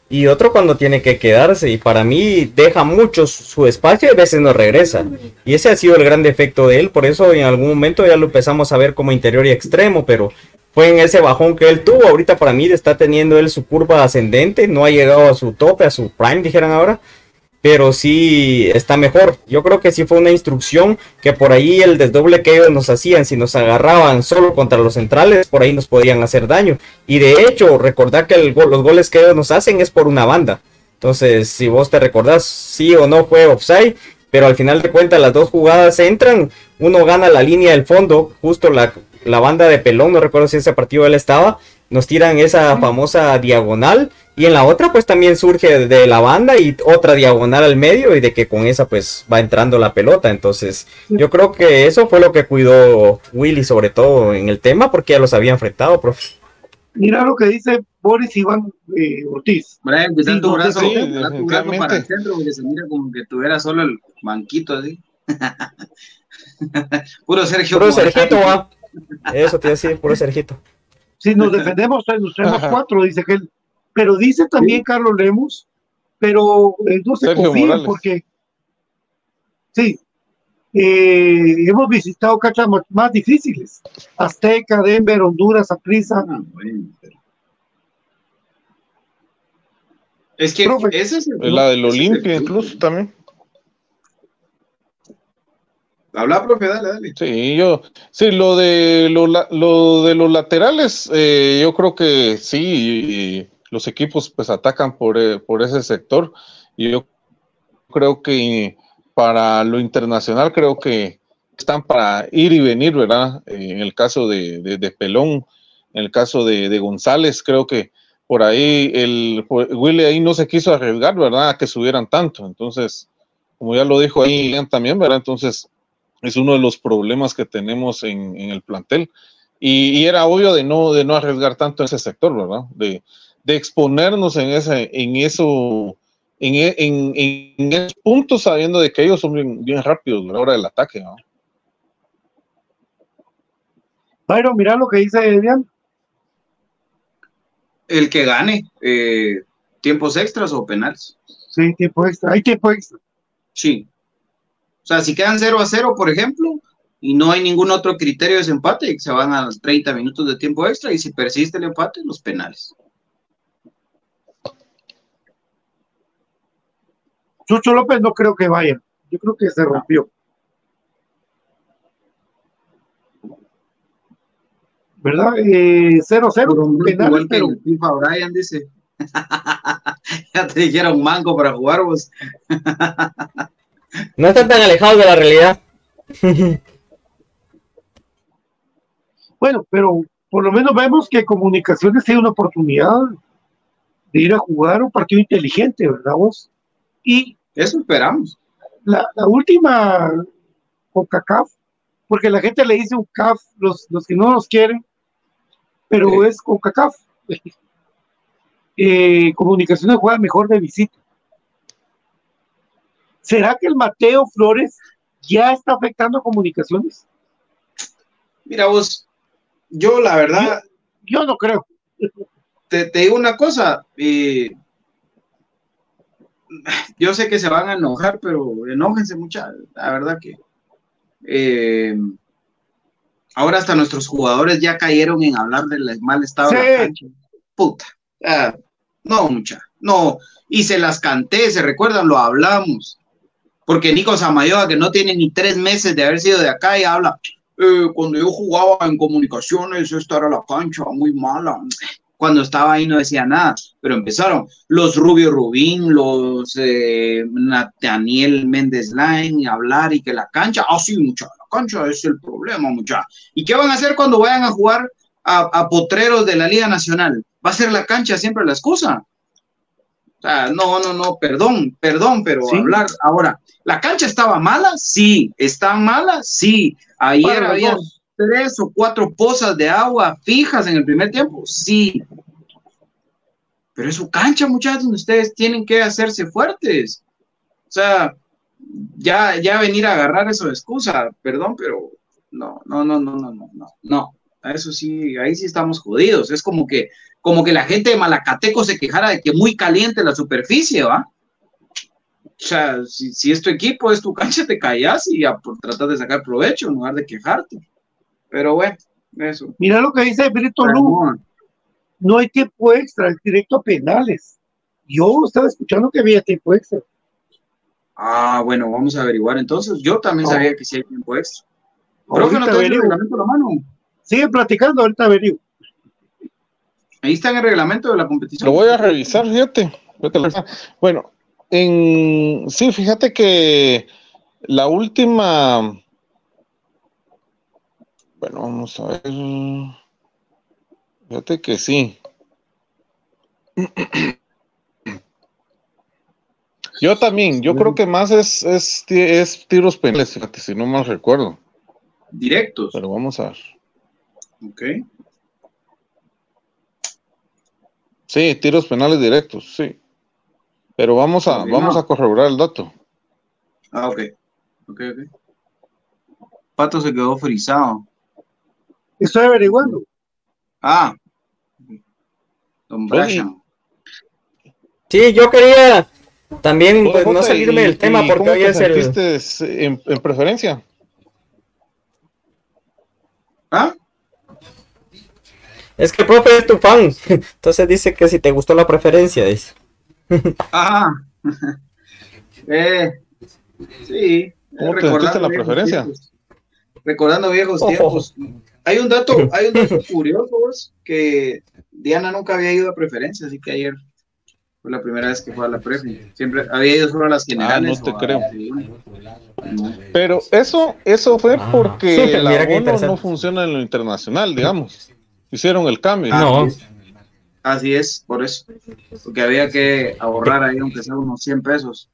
y otro cuando tiene que quedarse y para mí deja mucho su su espacio y a veces no regresa. Y ese ha sido el gran defecto de él, por eso en algún momento ya lo empezamos a ver como interior y extremo, pero fue en ese bajón que él tuvo, ahorita para mí está teniendo él su curva ascendente, no ha llegado a su tope, a su prime, dijeran ahora, pero sí está mejor. Yo creo que sí fue una instrucción que por ahí el desdoble que ellos nos hacían, si nos agarraban solo contra los centrales, por ahí nos podían hacer daño. Y de hecho, recordar que los goles que ellos nos hacen es por una banda. Entonces, si vos te recordás, sí o no fue offside, pero al final de cuentas las dos jugadas entran, uno gana la línea del fondo, justo la, la banda de pelón, no recuerdo si ese partido él estaba, nos tiran esa famosa diagonal y en la otra pues también surge de la banda y otra diagonal al medio y de que con esa pues va entrando la pelota. Entonces yo creo que eso fue lo que cuidó Willy sobre todo en el tema porque ya los había enfrentado, profe. Mira lo que dice Boris Iván eh, Ortiz. Brian, que Sí, tu brazo, sí, da tu brazo definitivamente. para el centro porque se mira como que tuviera solo el banquito así. Puro Sergio. Puro. Sergito, va. Eso te iba a decir, puro Sergito. Si nos defendemos, pues, nos tenemos Ajá. cuatro, dice que él. Pero dice también Carlos Lemos, pero eh, no se Sergio Morales. porque sí, eh, hemos visitado canchas más, más difíciles. Azteca, Denver, Honduras, Aprisa. Ah, bueno, pero- Es que Profe. ese es el- La del Olimpia incluso también. Habla, profe, dale, dale. Sí, yo, sí, lo de lo, lo de los laterales, eh, yo creo que sí, los equipos pues atacan por, eh, por ese sector y yo creo que para lo internacional creo que están para ir y venir, ¿verdad? En el caso de, de- Pelón, en el caso de, de González, creo que por ahí el Willy ahí no se quiso arriesgar, ¿verdad? A que subieran tanto, entonces, como ya lo dijo ahí también, ¿verdad? Entonces, es uno de los problemas que tenemos en, en el plantel. Y, y era obvio de no, de no arriesgar tanto en ese sector, ¿verdad? De, de exponernos en ese, en eso, en, en, en, en esos puntos, sabiendo de que ellos son bien, bien rápidos a la hora del ataque. ¿no? Byron, mira lo que dice Edian. El que gane, eh, tiempos extras o penales. Sí, tiempo extra. Hay tiempo extra. Sí. O sea, si quedan 0 a 0, por ejemplo, y no hay ningún otro criterio de desempate, se van a los 30 minutos de tiempo extra, y si persiste el empate, los penales. Chucho López no creo que vaya. Yo creo que se rompió. ¿Verdad? Eh, 0-0. penales, Igual que pero el FIFA Brian dice. ya te dijeron mango para jugar vos. No están tan alejados de la realidad. Bueno, pero por lo menos vemos que Comunicaciones tiene una oportunidad de ir a jugar un partido inteligente, ¿verdad vos? Y eso esperamos. La, la última CONCACAF, porque la gente le dice un CAF, los, los que no nos quieren, pero es CONCACAF. Eh, Comunicaciones juega mejor de visita. ¿Será que el Mateo Flores ya está afectando a Comunicaciones? Mira vos, yo la verdad... Yo, yo no creo. Te, te, digo una cosa, eh, yo sé que se van a enojar, pero enójense mucha, la verdad que eh, ahora hasta nuestros jugadores ya cayeron en hablar del mal estado sí. de la cancha. Puta, ah, no mucha, no, y se las canté, se recuerdan, lo hablamos, porque Nico Samayoa, que no tiene ni tres meses de haber sido de acá, y habla, eh, cuando yo jugaba en comunicaciones, esta era la cancha muy mala cuando estaba ahí no decía nada, pero empezaron los Rubio Rubín, los eh, Nathaniel Méndez Line, hablar y que la cancha, ah, sí, mucha, la cancha es el problema, mucha. ¿Y qué van a hacer cuando vayan a jugar a, potreros de la Liga Nacional? ¿Va a ser la cancha siempre la excusa? Sea, no, no, no, perdón, perdón, pero ¿Sí? hablar ahora, ¿la cancha estaba mala? Sí, ¿está mala? Sí, ayer había dos tres o cuatro pozas de agua fijas en el primer tiempo, sí. Pero es su cancha, muchachos, ustedes tienen que hacerse fuertes. O sea, ya, ya venir a agarrar eso de excusa, perdón, pero no, no, no, no, no, no, no, no. Eso sí, ahí sí estamos jodidos. Es como que, como que la gente de Malacateco se quejara de que muy caliente la superficie, ¿va? O sea, si, si es tu equipo, es tu cancha, te callas y ya por tratar de sacar provecho en lugar de quejarte. Pero bueno, eso. Mira lo que dice Brito Lu. No hay tiempo extra, es directo a penales. Yo estaba escuchando que había tiempo extra. Ah, bueno, vamos a averiguar entonces. Yo también sabía que sí hay tiempo extra. Profe, Ahorita no el reglamento a la mano. Sigue platicando, ahorita averiguo. Ahí está en el reglamento de la competición. Lo voy a revisar, fíjate. Bueno, en sí, fíjate que la última. Bueno, vamos a ver. Fíjate que sí. Yo también, yo creo que más es, es tiros penales, fíjate, si no mal recuerdo. Directos. Pero vamos a ver. Ok. Sí, tiros penales directos, sí. Pero vamos a, Ok, vamos no. a corroborar el dato. Ah, ok. Ok, ok. Pato se quedó frisado. Estoy averiguando. Ah. Don. Brashan. Sí, yo quería también pues, no salirme ¿y- del tema porque cómo hoy te es el... en, en preferencia? ¿Ah? Es que el profe es tu fan. Entonces dice que si te gustó la preferencia, dice. Ah. eh, sí. ¿Cómo te sentiste la preferencia? tiempos. Recordando viejos Ojo. tiempos. Hay un dato, hay un dato curioso vos, que Diana nunca había ido a preferencia, así que ayer fue la primera vez que fue a la prefe. Siempre había ido solo a las generales. Ah, no te creo. No. Pero eso, eso fue Ah. porque qué ONU interesante. no funciona en lo internacional, digamos. Hicieron el cambio. No. Así es, por eso. Porque había que ahorrar ahí, aunque sea unos 100 pesos.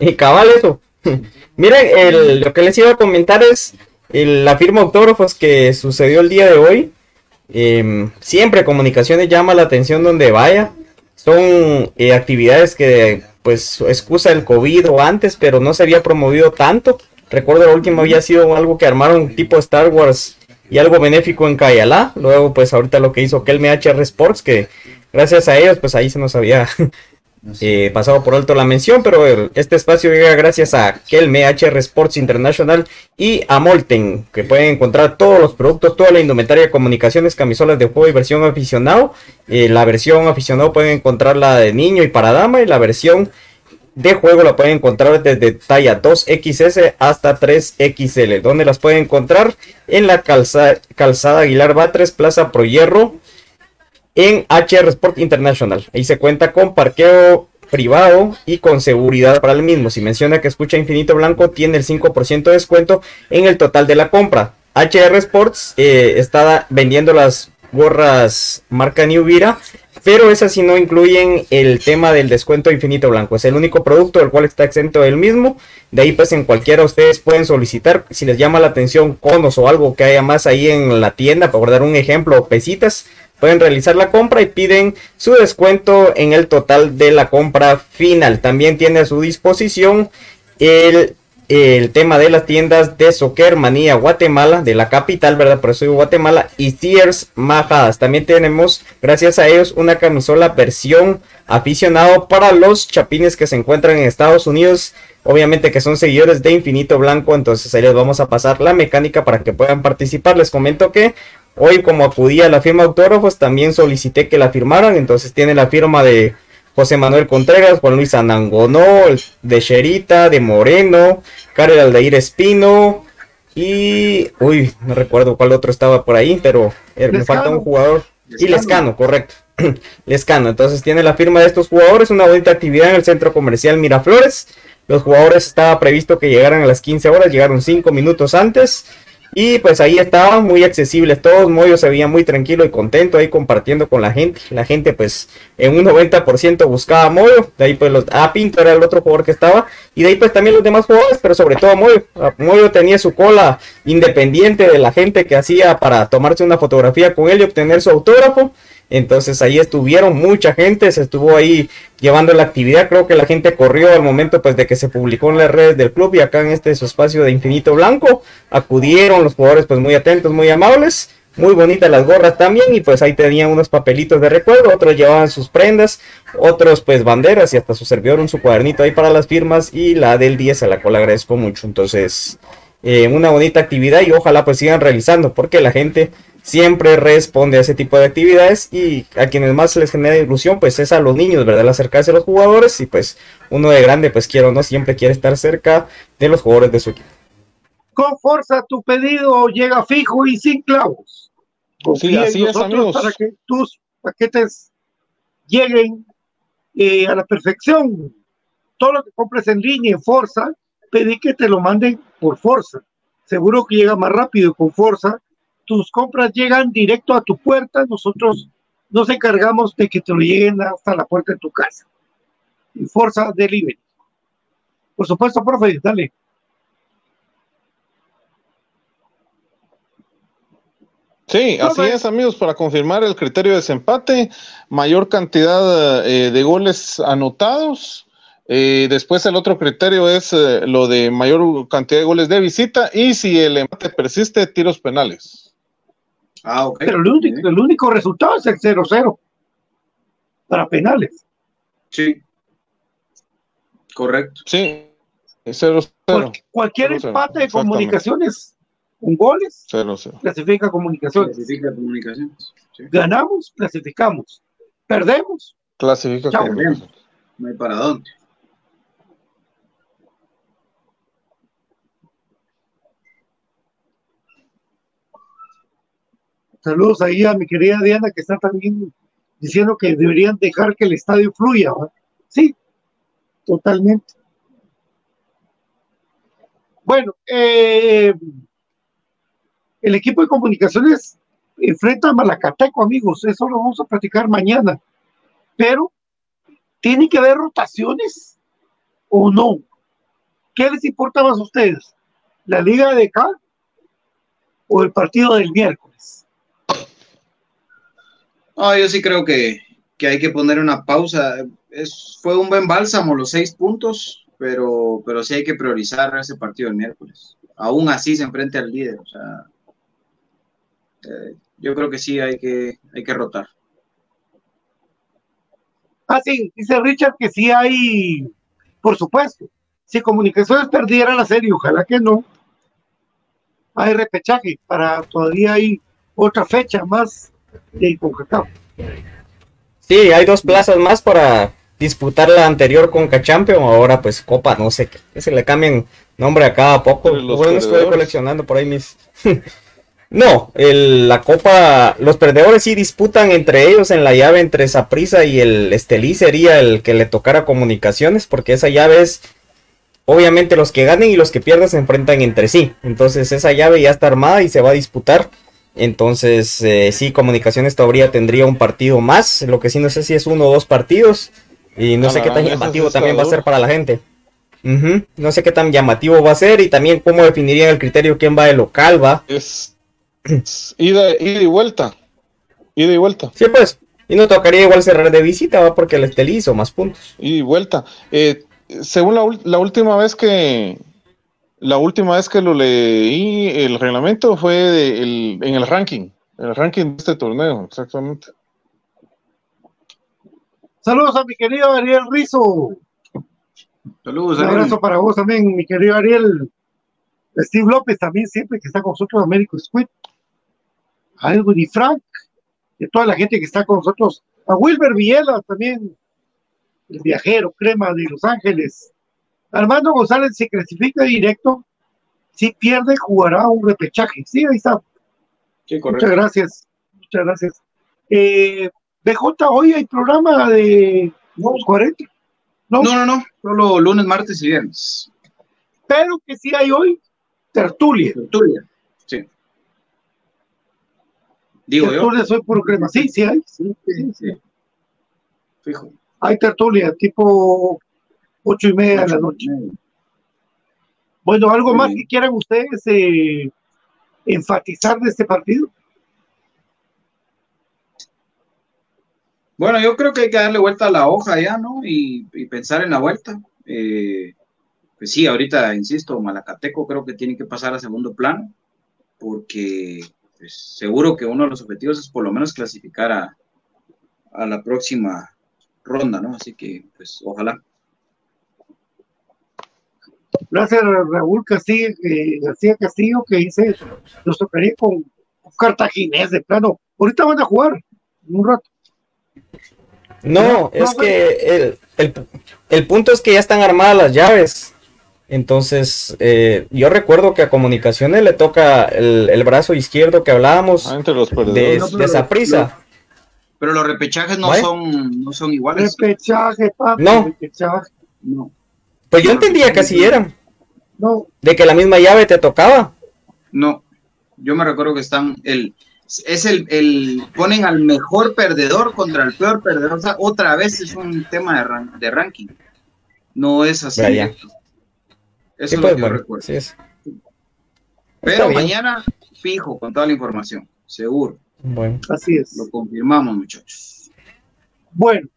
Y cabal eso. Miren, el- lo que les iba a comentar es el- la firma autógrafos que sucedió el día de hoy. Em, siempre comunicaciones llama la atención donde vaya. Son eh, actividades que pues excusa el COVID o antes, pero no se había promovido tanto. Recuerdo la última había sido algo que armaron tipo Star Wars y algo benéfico en Cayalá. Luego pues ahorita lo que hizo Kelme HR Sports, que gracias a ellos pues ahí se nos había eh, pasado por alto la mención, pero el- este espacio llega gracias a Kelme HR Sports International y a Molten, que pueden encontrar todos los productos, toda la indumentaria, comunicaciones, camisolas de juego y versión aficionado. Eh, la versión aficionado pueden encontrarla de niño y para dama, y la versión de juego la pueden encontrar desde talla 2XS hasta 3XL. ¿Dónde las pueden encontrar? En la calza- calzada Aguilar Batres, Plaza Pro Hierro, en HR Sport International. Ahí se cuenta con parqueo privado y con seguridad para el mismo. Si menciona que escucha Infinito Blanco, tiene el 5% de descuento en el total de la compra. HR Sports eh, está vendiendo las gorras marca New Vira, pero esas sí no incluyen el tema del descuento Infinito Blanco. Es el único producto del cual está exento del mismo. De ahí pues en cualquiera ustedes pueden solicitar, si les llama la atención conos o algo que haya más ahí en la tienda, por dar un ejemplo, pesitas, pueden realizar la compra y piden su descuento en el total de la compra final. También tiene a su disposición el, el tema de las tiendas de Soccer Manía Guatemala, de la capital, ¿verdad? Por eso digo Guatemala, y Sears Majadas. También tenemos, gracias a ellos, una camisola versión aficionado para los chapines que se encuentran en Estados Unidos. Obviamente que son seguidores de Infinito Blanco, entonces ahí les vamos a pasar la mecánica para que puedan participar. Les comento que Hoy como acudí a la firma autógrafos también solicité que la firmaran, entonces tiene la firma de José Manuel Contreras, Juan Luis Anangonó, de Sherita, de Moreno, Karel Aldeir Espino y... Uy, no recuerdo cuál otro estaba por ahí, pero eh, me falta un jugador. Y Lescano, correcto. Lescano, entonces tiene la firma de estos jugadores, una bonita actividad en el centro comercial Miraflores. Los jugadores estaba previsto que llegaran a las 15 horas, llegaron 5 minutos antes. Y pues ahí estaban muy accesibles todos, Moyo se veía muy tranquilo y contento ahí compartiendo con la gente. La gente pues en un 90% buscaba a Moyo, de ahí pues los... Ah, Pinto era el otro jugador que estaba. Y de ahí pues también los demás jugadores, pero sobre todo Moyo. Ah, Moyo tenía su cola independiente de la gente que hacía para tomarse una fotografía con él y obtener su autógrafo. Entonces ahí estuvieron mucha gente, se estuvo ahí llevando la actividad. Creo que la gente corrió al momento pues de que se publicó en las redes del club y acá en este su espacio de Infinito Blanco acudieron los jugadores pues muy atentos, muy amables. Muy bonitas las gorras también y pues ahí tenían unos papelitos de recuerdo, otros llevaban sus prendas, otros pues banderas y hasta su servidor su cuadernito ahí para las firmas y la del 10 a la cual agradezco mucho. Entonces, eh, una bonita actividad y ojalá pues sigan realizando porque la gente siempre responde a ese tipo de actividades y a quienes más les genera ilusión pues es a los niños, ¿verdad? El acercarse a los jugadores y pues uno de grande pues quiero o no siempre quiere estar cerca de los jugadores de su equipo. Con fuerza tu pedido llega fijo y sin clavos. Confía así es, amigos. para que tus paquetes lleguen eh, a la perfección. Todo lo que compres en línea en Forza, pedí que te lo manden por Forza. Seguro que llega más rápido con Forza. Tus compras llegan directo a tu puerta. Nosotros nos encargamos de que te lo lleguen hasta la puerta de tu casa. Y Forza Delivery. Por supuesto, profe, dale. Sí, así es, amigos, para confirmar el criterio de desempate, mayor cantidad eh, de goles anotados. Eh, después el otro criterio es eh, lo de mayor cantidad de goles de visita y si el empate persiste, tiros penales. Ah, ok. Pero el único, el único resultado es el 0-0 para penales. Sí. Correcto. Sí, 0-0. Cual- cualquier 0-0, empate de comunicaciones con goles 0-0. clasifica comunicaciones. Clasifica comunicaciones. Sí. Ganamos, clasificamos. Perdemos. Clasifica Chao. como- No hay para dónde. Saludos ahí a mi querida Diana que está también diciendo que deberían dejar que el estadio fluya. Sí, totalmente. Bueno, eh, el equipo de comunicaciones enfrenta a Malacateco, amigos. Eso lo vamos a platicar mañana. Pero, ¿tiene que haber rotaciones o no? ¿Qué les importa más a ustedes? ¿La liga de acá o el partido del miércoles? No, yo sí creo que, que hay que poner una pausa. Es, fue un buen bálsamo los seis puntos, pero, pero sí hay que priorizar ese partido el miércoles. Aún así se enfrenta al líder. O sea, eh, yo creo que sí hay que, hay que rotar. Ah, sí, dice Richard que sí hay, por supuesto. Si Comunicaciones perdiera la serie, ojalá que no. Hay repechaje para todavía hay otra fecha más de CONCACAF. Sí, hay dos plazas más para disputar la anterior Conca Champion, ahora pues Copa, no sé, que se le cambian nombre a cada poco. Los Bueno, estoy coleccionando por ahí mis... no, el- la Copa, los perdedores sí disputan entre ellos en la llave entre Saprisa y el Estelí sería el que le tocara comunicaciones, porque esa llave es... Obviamente los que ganen y los que pierdan se enfrentan entre sí. Entonces esa llave ya está armada y se va a disputar. Entonces, eh, sí, Comunicaciones todavía tendría un partido más. Lo que sí no sé si es uno o dos partidos. Y no A sé qué tan llamativo también va a ser para la gente. No sé qué tan llamativo va a ser y también cómo definirían el criterio quién va de local, va. Es, es ida, ida y vuelta. Ida y vuelta. Sí, pues. Y no tocaría igual cerrar de visita, va, porque el Estelí hizo más puntos. Ida y vuelta. Eh, según la última vez que la última vez que lo leí, el reglamento fue de- el- en el ranking. El ranking de este torneo, exactamente. Saludos a mi querido Ariel Rizo. Saludos, Un Ariel. abrazo para vos también, mi querido Ariel. Steve López también siempre que está con nosotros, Américo Squid. A Edwin y Frank, y a toda la gente que está con nosotros. A Wilber Villela también, el viajero crema de Los Ángeles. Armando González se clasifica directo. Si pierde, jugará un repechaje. Sí, ahí está. Sí, correcto. Muchas gracias. Muchas gracias. Eh, BJ, hoy hay programa de los 40. No, no, no. Solo lunes, martes y viernes. Pero que sí hay hoy tertulia. Tertulia. Sí. Digo yo. tertulia soy puro crema. Sí, sí hay. Sí, sí, sí. Fijo. Hay tertulia, tipo ocho y media de la noche. Bueno, ¿algo más que quieran ustedes eh, enfatizar de este partido? Bueno, yo creo que hay que darle vuelta a la hoja ya, ¿no? Y, y pensar en la vuelta. Eh, pues sí, ahorita, insisto, Malacateco creo que tiene que pasar a segundo plano, porque pues, seguro que uno de los objetivos es por lo menos clasificar a, a la próxima ronda, ¿no? Así que, pues, ojalá. Gracias a Raúl Castillo, eh, García Castillo, que dice, nos tocaría con un cartaginés de plano. Ahorita van a jugar, en un rato. No, es que el, el- el punto es que ya están armadas las llaves. Entonces, eh, yo recuerdo que a Comunicaciones le toca el, el brazo izquierdo que hablábamos Ah, entre los de, de Saprissa. Pero los repechajes no, ¿Vale? son, no son iguales. Repechaje, papi, No. repechaje. No. Pues yo entendía que así eran, No, de que la misma llave te tocaba. No, yo me recuerdo que están el es el, el ponen al mejor perdedor contra el peor perdedor, o sea, otra vez es un tema de, ran- de ranking. No es así. Ya, ya. Eso Sí, es lo pues, que yo recuerdo. sí es. Pero Está bien. mañana fijo con toda la información, seguro. Bueno. así es. Lo confirmamos, muchachos. Bueno,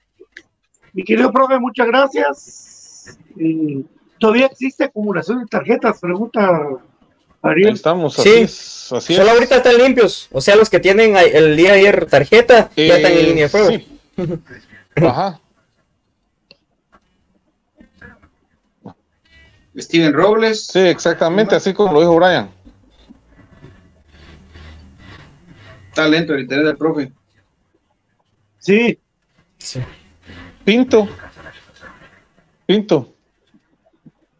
mi querido profe, muchas gracias. Eh, ¿Todavía existe acumulación de tarjetas? Pregunta Ahí Ariel. estamos, así Sí. es. Así Solo es. ahorita están limpios. O sea, los que tienen el día de ayer tarjeta ya están en Eh, línea de fuego. sí. Ajá. Steven Robles, Sí, exactamente, así como lo dijo Brian. talento el interés del profe. Sí, Sí. Pinto. Pinto.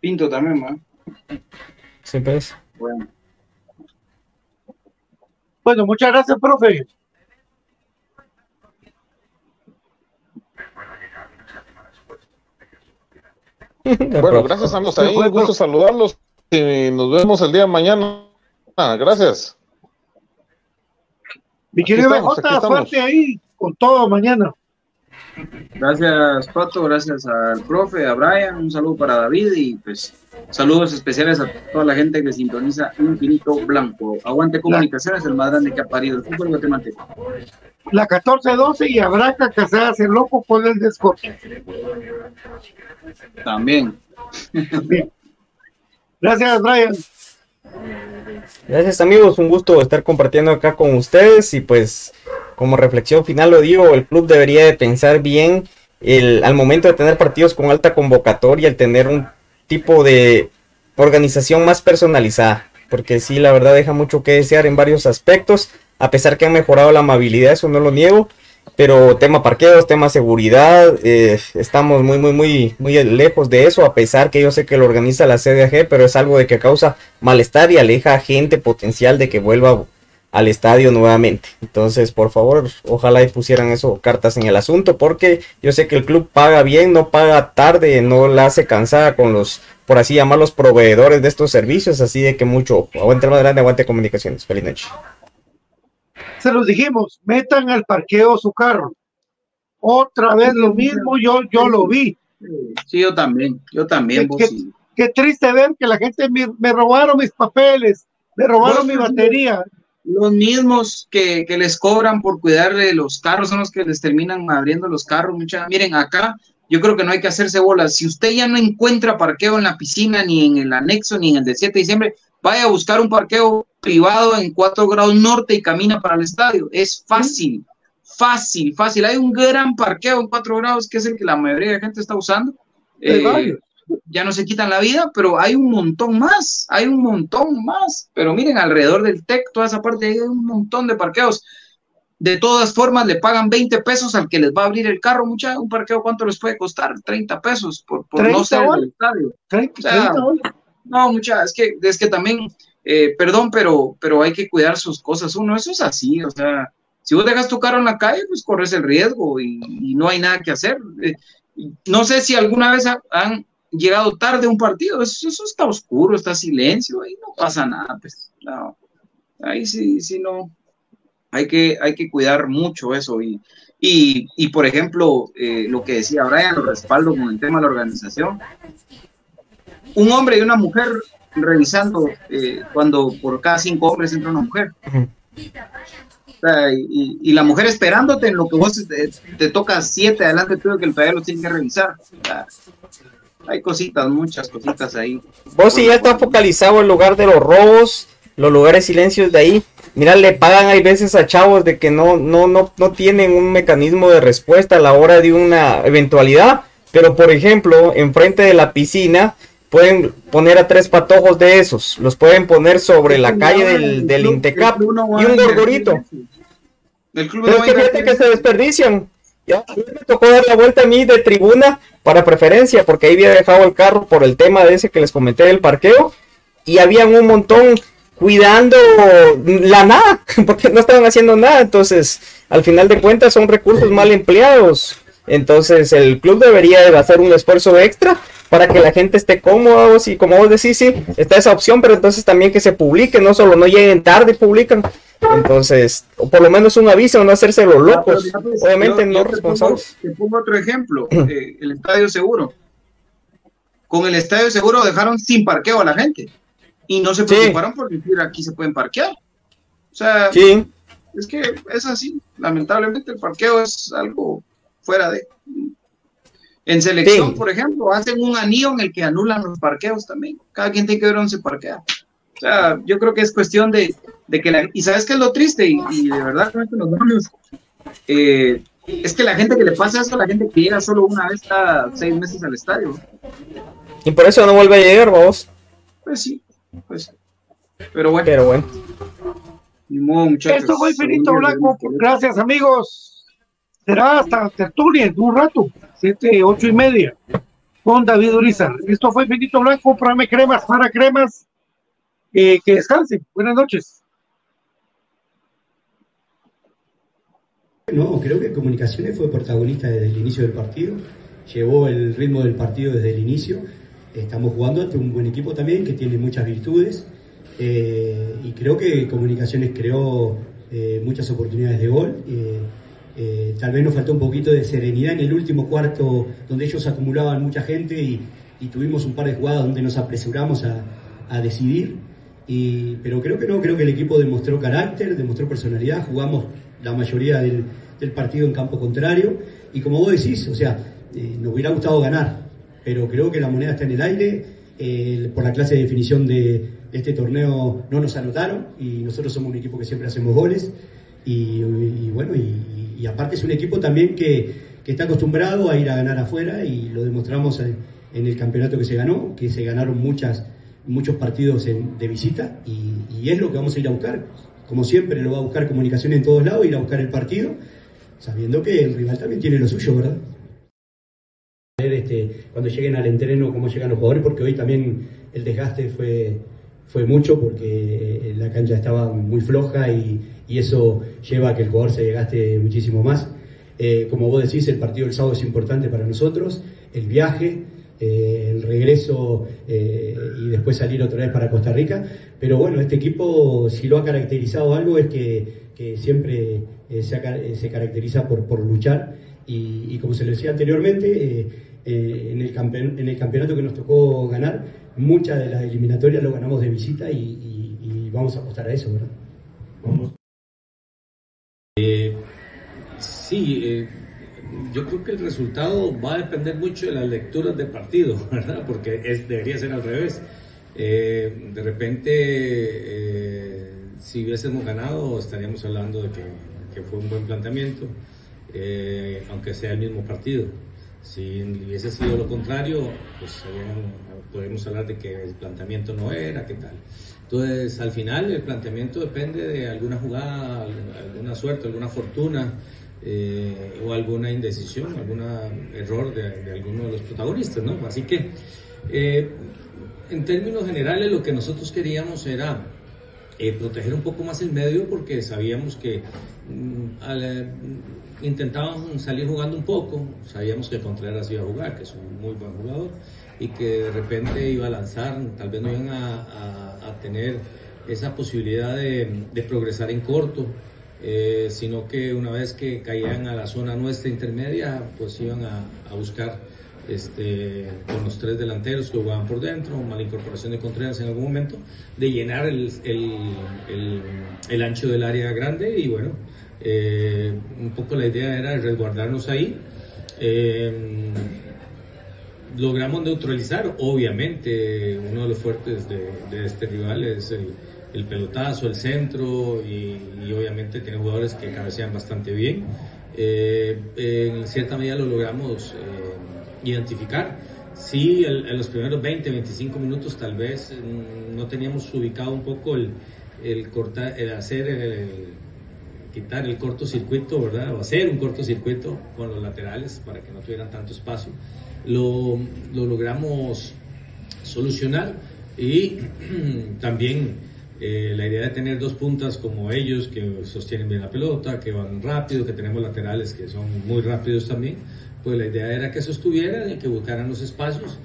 Pinto también, ¿va? Sí, pues. Bueno. bueno, muchas gracias, profe. Bueno, gracias amigos. Ahí un gusto saludarlos. Y nos vemos el día de mañana. Ah, gracias. Mi querido BJ, suerte ahí con todo mañana. Gracias, Pato, gracias al profe, a Brian, un saludo para David y pues saludos especiales a toda la gente que sintoniza Infinito Blanco. Aguante comunicaciones, el más grande que ha parido el fútbol guatemalteco. La 14-12 y habrá que se hace loco con el descorche. También. Gracias, Brian. Gracias amigos, un gusto estar compartiendo acá con ustedes y pues como reflexión final lo digo, el club debería de pensar bien el, al momento de tener partidos con alta convocatoria, el tener un tipo de organización más personalizada, porque sí, la verdad deja mucho que desear en varios aspectos, a pesar que han mejorado la amabilidad, eso no lo niego, pero tema parqueos, tema seguridad, eh, estamos muy, muy, muy, muy lejos de eso, a pesar que yo sé que lo organiza la CDAG, pero es algo de que causa malestar y aleja a gente potencial de que vuelva al estadio nuevamente. Entonces, por favor, ojalá y pusieran eso, cartas en el asunto, porque yo sé que el club paga bien, no paga tarde, no la hace cansada con los, por así llamarlos, proveedores de estos servicios, así de que mucho, aguante más grande, aguante comunicaciones. Feliz noche. Se los dijimos, metan al parqueo su carro. Otra vez lo mismo, yo, yo lo vi. Sí, yo también, yo también. Qué, qué, qué triste ver que la gente me, me robaron mis papeles, me robaron mi batería. Los mismos que, que, les cobran por cuidar de los carros son los que les terminan abriendo los carros. Mucha, miren, acá yo creo que no hay que hacerse bolas. Si usted ya no encuentra parqueo en la piscina, ni en el anexo, ni en el de 7 de diciembre, vaya a buscar un parqueo privado en 4 grados norte y camina para el estadio. Es fácil, fácil, fácil. Hay un gran parqueo en 4 grados que es el que la mayoría de gente está usando. Eh, ya no se quitan la vida, pero hay un montón más, hay un montón más. Pero miren, alrededor del TEC, toda esa parte, hay un montón de parqueos. De todas formas, le pagan 20 pesos al que les va a abrir el carro, mucha, un parqueo, ¿cuánto les puede costar? 30 pesos por, por no ser del estadio. 30, o sea, 30 no, mucha, es que, es que también, eh, perdón, pero, pero hay que cuidar sus cosas. Uno, eso es así, o sea, si vos dejas tu carro en la calle, pues corres el riesgo y, y no hay nada que hacer. Eh, no sé si alguna vez han llegado tarde a un partido, eso, eso, está oscuro, está silencio, ahí no pasa nada, pues, no. ahí sí, sí, no, hay que, hay que cuidar mucho eso y, y, y por ejemplo, eh, lo que decía Brian, lo respaldo con el tema de la organización, un hombre y una mujer revisando eh, cuando por cada cinco hombres entra una mujer. -huh. o sea, y, y, la mujer esperándote en lo que vos te, te toca siete adelante tuyo que el taller lo tiene que revisar. O sea, hay cositas, muchas cositas ahí. Vos si ya está focalizado el lugar de los robos, los lugares silencios de ahí. Mira, le pagan hay veces a chavos de que no, no, no, no tienen un mecanismo de respuesta a la hora de una eventualidad. Pero por ejemplo, enfrente de la piscina, pueden poner a tres patojos de esos. Los pueden poner sobre la calle del, del Intecap y un gorgorito. Pero es que fíjate que se desperdician. Ya, a me tocó dar la vuelta a mí de tribuna para preferencia, porque ahí había dejado el carro por el tema de ese que les comenté del parqueo. Y habían un montón cuidando la nada, porque no estaban haciendo nada. Entonces, al final de cuentas, son recursos mal empleados. Entonces, el club debería de hacer un esfuerzo extra para que la gente esté cómoda. Y como vos decís, sí, está esa opción, pero entonces también que se publique, no solo no lleguen tarde y publican. Entonces, o por lo menos un aviso, no hacerse los locos. Ah, pues, Obviamente yo, no yo te responsables. Pongo, te pongo otro ejemplo, eh, el Estadio Seguro. Con el Estadio Seguro dejaron sin parqueo a la gente y no se preocuparon sí. por decir aquí se pueden parquear. O sea, sí. es que es así. Lamentablemente el parqueo es algo fuera de. En selección, sí. por ejemplo, hacen un anillo en el que anulan los parqueos también. Cada quien tiene que ver dónde se parquea. O sea, yo creo que es cuestión de, de que la, y sabes qué es lo triste y, y de verdad con esto nos vamos, eh, es que la gente que le pasa eso, la gente que llega solo una vez cada seis meses al estadio. Y por eso no vuelve a llegar, vos. Pues sí, pues. Pero bueno. Pero bueno. Ni modo, muchachos. Esto fue Infinito Blanco. Gracias, amigos. Será hasta tertulia en un rato, siete, ocho y media, con David Urizar. Esto fue Infinito Blanco, programa cremas para cremas. Eh, que descansen. Buenas noches. No, creo que Comunicaciones fue protagonista desde el inicio del partido, llevó el ritmo del partido desde el inicio. Estamos jugando ante un buen equipo también que tiene muchas virtudes eh, y creo que Comunicaciones creó eh, muchas oportunidades de gol. Eh, tal vez nos faltó un poquito de serenidad en el último cuarto, donde ellos acumulaban mucha gente y, tuvimos un par de jugadas donde nos apresuramos a, decidir. Y, pero creo que no, creo que el equipo demostró carácter, demostró personalidad, jugamos la mayoría del, partido en campo contrario. Y como vos decís, o sea, eh, nos hubiera gustado ganar, pero creo que la moneda está en el aire, eh, por la clase de definición de este torneo no nos anotaron y nosotros somos un equipo que siempre hacemos goles. Y bueno, y, y, aparte es un equipo también que, que, está acostumbrado a ir a ganar afuera y lo demostramos en, el campeonato que se ganó, que se ganaron muchas muchos partidos de visita y, es lo que vamos a ir a buscar. Como siempre, lo va a buscar comunicación en todos lados, ir a buscar el partido, sabiendo que el rival también tiene lo suyo, ¿verdad? Ver este, cuando lleguen al entreno cómo llegan los jugadores, porque hoy también el desgaste fue, fue mucho, porque la cancha estaba muy floja y, y eso lleva a que el jugador se desgaste muchísimo más. Eh, como vos decís, el partido del sábado es importante para nosotros, el viaje, eh, el regreso eh, y después salir otra vez para Costa Rica. Pero bueno, este equipo, si lo ha caracterizado algo, es que, siempre se, se, caracteriza por, por luchar. Y, como se le decía anteriormente, en el, en, el campeonato que nos tocó ganar, muchas de las eliminatorias lo ganamos de visita y, vamos a apostar a eso, ¿verdad? Sí yo creo que el resultado va a depender mucho de las lecturas del partido, ¿verdad? Porque es, debería ser al revés. Eh, de repente, eh, si hubiésemos ganado, estaríamos hablando de que, que fue un buen planteamiento, eh, aunque sea el mismo partido. Si hubiese sido lo contrario, pues podemos hablar de que el planteamiento no era, qué tal. Entonces, al final, el planteamiento depende de alguna jugada, alguna suerte, alguna fortuna eh, o alguna indecisión, algún error de, alguno de los protagonistas, ¿no? Así que, eh, en términos generales, lo que nosotros queríamos era eh, proteger un poco más el medio porque sabíamos que mm, eh, intentaban salir jugando un poco, sabíamos que Contreras iba a jugar, que es un muy buen jugador, y que de repente iba a lanzar, tal vez no iban a, tener esa posibilidad de progresar en corto eh, sino que una vez que caían a la zona nuestra intermedia, pues iban a, buscar este, con los tres delanteros que jugaban por dentro, mala incorporación de Contreras en algún momento, de llenar el, el, el, el ancho del área grande y bueno, eh, un poco la idea era resguardarnos ahí. Eh, logramos neutralizar, obviamente, uno de los fuertes de, de este rival es el, el pelotazo, el centro y, y, obviamente tiene jugadores que cabecean bastante bien. Eh, en cierta medida lo logramos eh, identificar. Sí, el, en los primeros 20, 25 minutos tal vez mm, no teníamos ubicado un poco el, el, cortar, el hacer, el, quitar el cortocircuito, ¿verdad? O hacer un cortocircuito con los laterales para que no tuvieran tanto espacio. Lo, lo logramos solucionar y también eh, la idea de tener dos puntas como ellos, que sostienen bien la pelota, que van rápido, que tenemos laterales que son muy rápidos también, pues la idea era que sostuvieran y que buscaran los espacios.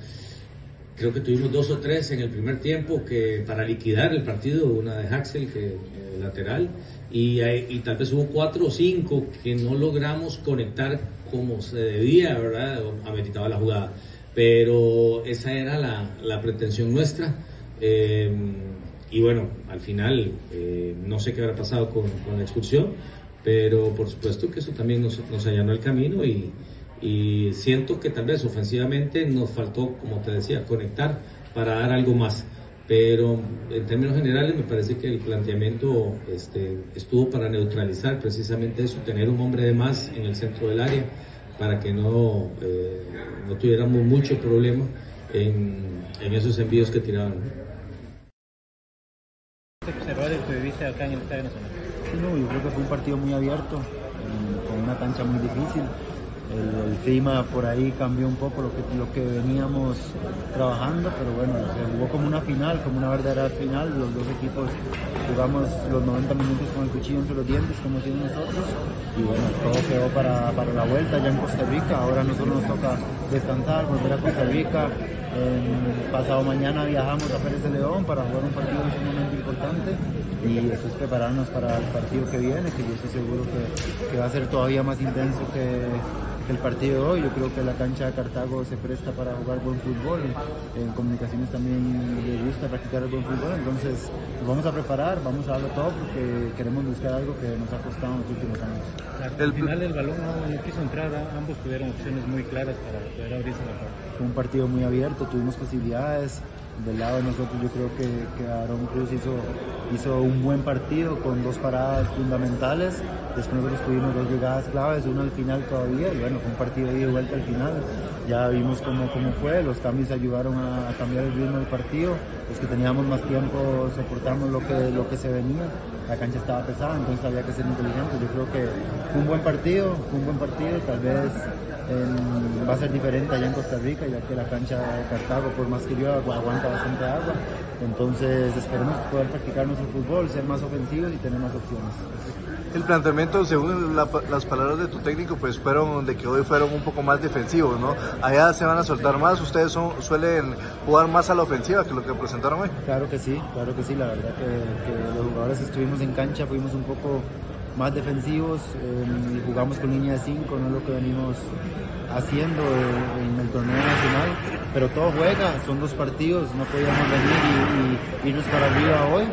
Creo que tuvimos dos o tres en el primer tiempo que para liquidar el partido, una de Haxel, que eh, lateral, y, y, tal vez hubo cuatro o cinco que no logramos conectar como se debía, ¿verdad? Ameritaba la jugada. Pero esa era la, la pretensión nuestra. Eh, y bueno, al final eh, no sé qué habrá pasado con, con, la expulsión, pero por supuesto que eso también nos, nos allanó el camino y, siento que tal vez ofensivamente nos faltó, como te decía, conectar para dar algo más. Pero en términos generales me parece que el planteamiento este, estuvo para neutralizar precisamente eso, tener un hombre de más en el centro del área para que no, eh, no tuviéramos mucho problema en, en esos envíos que tiraban viviste acá en el Estadio? Sí, no, yo creo que fue un partido muy abierto, con una cancha muy difícil. El, clima por ahí cambió un poco lo que, lo que veníamos trabajando, pero bueno, se jugó como una final, como una verdadera final. Los dos equipos jugamos los 90 minutos con el cuchillo entre los dientes, como tienen nosotros, y bueno, todo quedó para, para la vuelta ya en Costa Rica. Ahora nosotros nos toca descansar, volver a Costa Rica, eh, pasado mañana viajamos a Pérez de León para jugar un partido sumamente importante y eso es prepararnos para el partido que viene, que yo estoy seguro que, que va a ser todavía más intenso que, el partido de hoy. Yo creo que la cancha de Cartago se presta para jugar buen fútbol, en comunicaciones también le gusta practicar el buen fútbol, entonces nos vamos a preparar, vamos a darlo todo porque queremos buscar algo que nos ha costado en los últimos años. Al final el balón no, no quiso entrar, ¿ah? ambos tuvieron opciones muy claras para poder abrirse la puerta. Fue un partido muy abierto, tuvimos posibilidades. Del lado de nosotros yo creo que, que Aaron Cruz hizo, hizo un buen partido con dos paradas fundamentales. Después nosotros tuvimos dos llegadas claves, una al final todavía, y bueno, fue un partido ahí de vuelta al final. Ya vimos cómo, cómo fue, los cambios ayudaron a, cambiar el ritmo del partido. Los que teníamos más tiempo soportamos lo que, lo que se venía. La cancha estaba pesada, entonces había que ser inteligente. Yo creo que fue un buen partido, fue un buen partido, tal vez va a ser diferente allá en Costa Rica, ya que la cancha de Cartago, por más que llueva, agu- aguanta bastante agua. Entonces esperemos poder practicar nuestro fútbol, ser más ofensivos y tener más opciones. El planteamiento, según la- las palabras de tu técnico, pues fueron de que hoy fueron un poco más defensivos, ¿no? Allá se van a soltar más, ustedes son, suelen jugar más a la ofensiva que lo que presentaron hoy. Claro que sí, claro que sí, la verdad que, que los jugadores que estuvimos en cancha fuimos un poco más defensivos eh, y jugamos con línea de 5, no es lo que venimos haciendo en el torneo nacional, pero todo juega, son dos partidos, no podíamos venir y, y irnos para arriba hoy,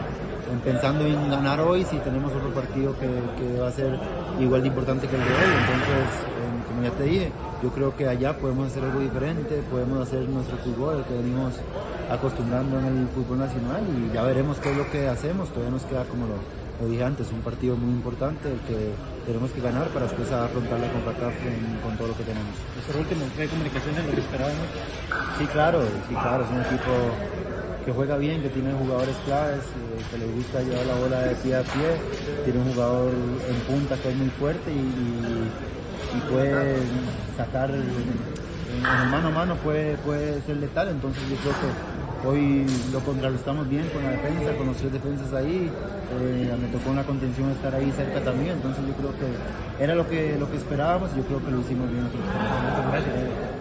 pensando en ganar hoy si tenemos otro partido que, que va a ser igual de importante que el de hoy, entonces, eh, como ya te dije, yo creo que allá podemos hacer algo diferente, podemos hacer nuestro fútbol, el que venimos acostumbrando en el fútbol nacional y ya veremos qué es lo que hacemos, todavía nos queda como lo, lo dije antes, un partido muy importante el que tenemos que ganar para después afrontar la CONCACAF con, con todo lo que tenemos. Por último, ¿qué comunicaciones lo que esperábamos? Sí, claro, sí, claro, es un equipo que juega bien, que tiene jugadores claves, eh, que le gusta llevar la bola de pie a pie, tiene un jugador en punta que es muy fuerte y, y- y puede sacar en, en mano a mano, puede, puede ser letal, entonces yo creo que hoy lo contrarrestamos bien con la defensa, con los tres defensas ahí, eh, me tocó en la contención estar ahí cerca también, entonces yo creo que era lo que, lo que esperábamos y yo creo que lo hicimos bien. Gracias.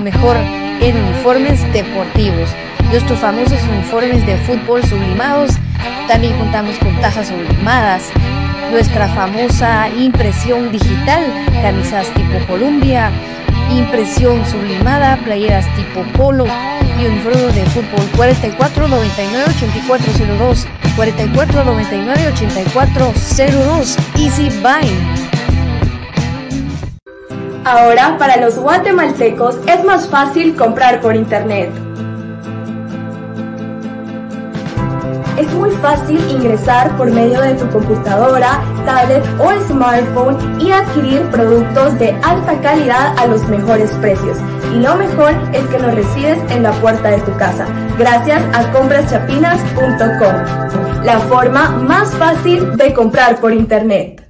Mejor en uniformes deportivos. Nuestros famosos uniformes de fútbol sublimados. También contamos con tazas sublimadas. Nuestra famosa impresión digital, camisas tipo Columbia, impresión sublimada, playeras tipo polo y uniforme de fútbol 44 99 8402 44 99 8402 Easy Buy. Ahora, para los guatemaltecos es más fácil comprar por internet. Es muy fácil ingresar por medio de tu computadora, tablet o smartphone y adquirir productos de alta calidad a los mejores precios. Y lo mejor es que los recibes en la puerta de tu casa, gracias a compraschapinas.com, la forma más fácil de comprar por internet.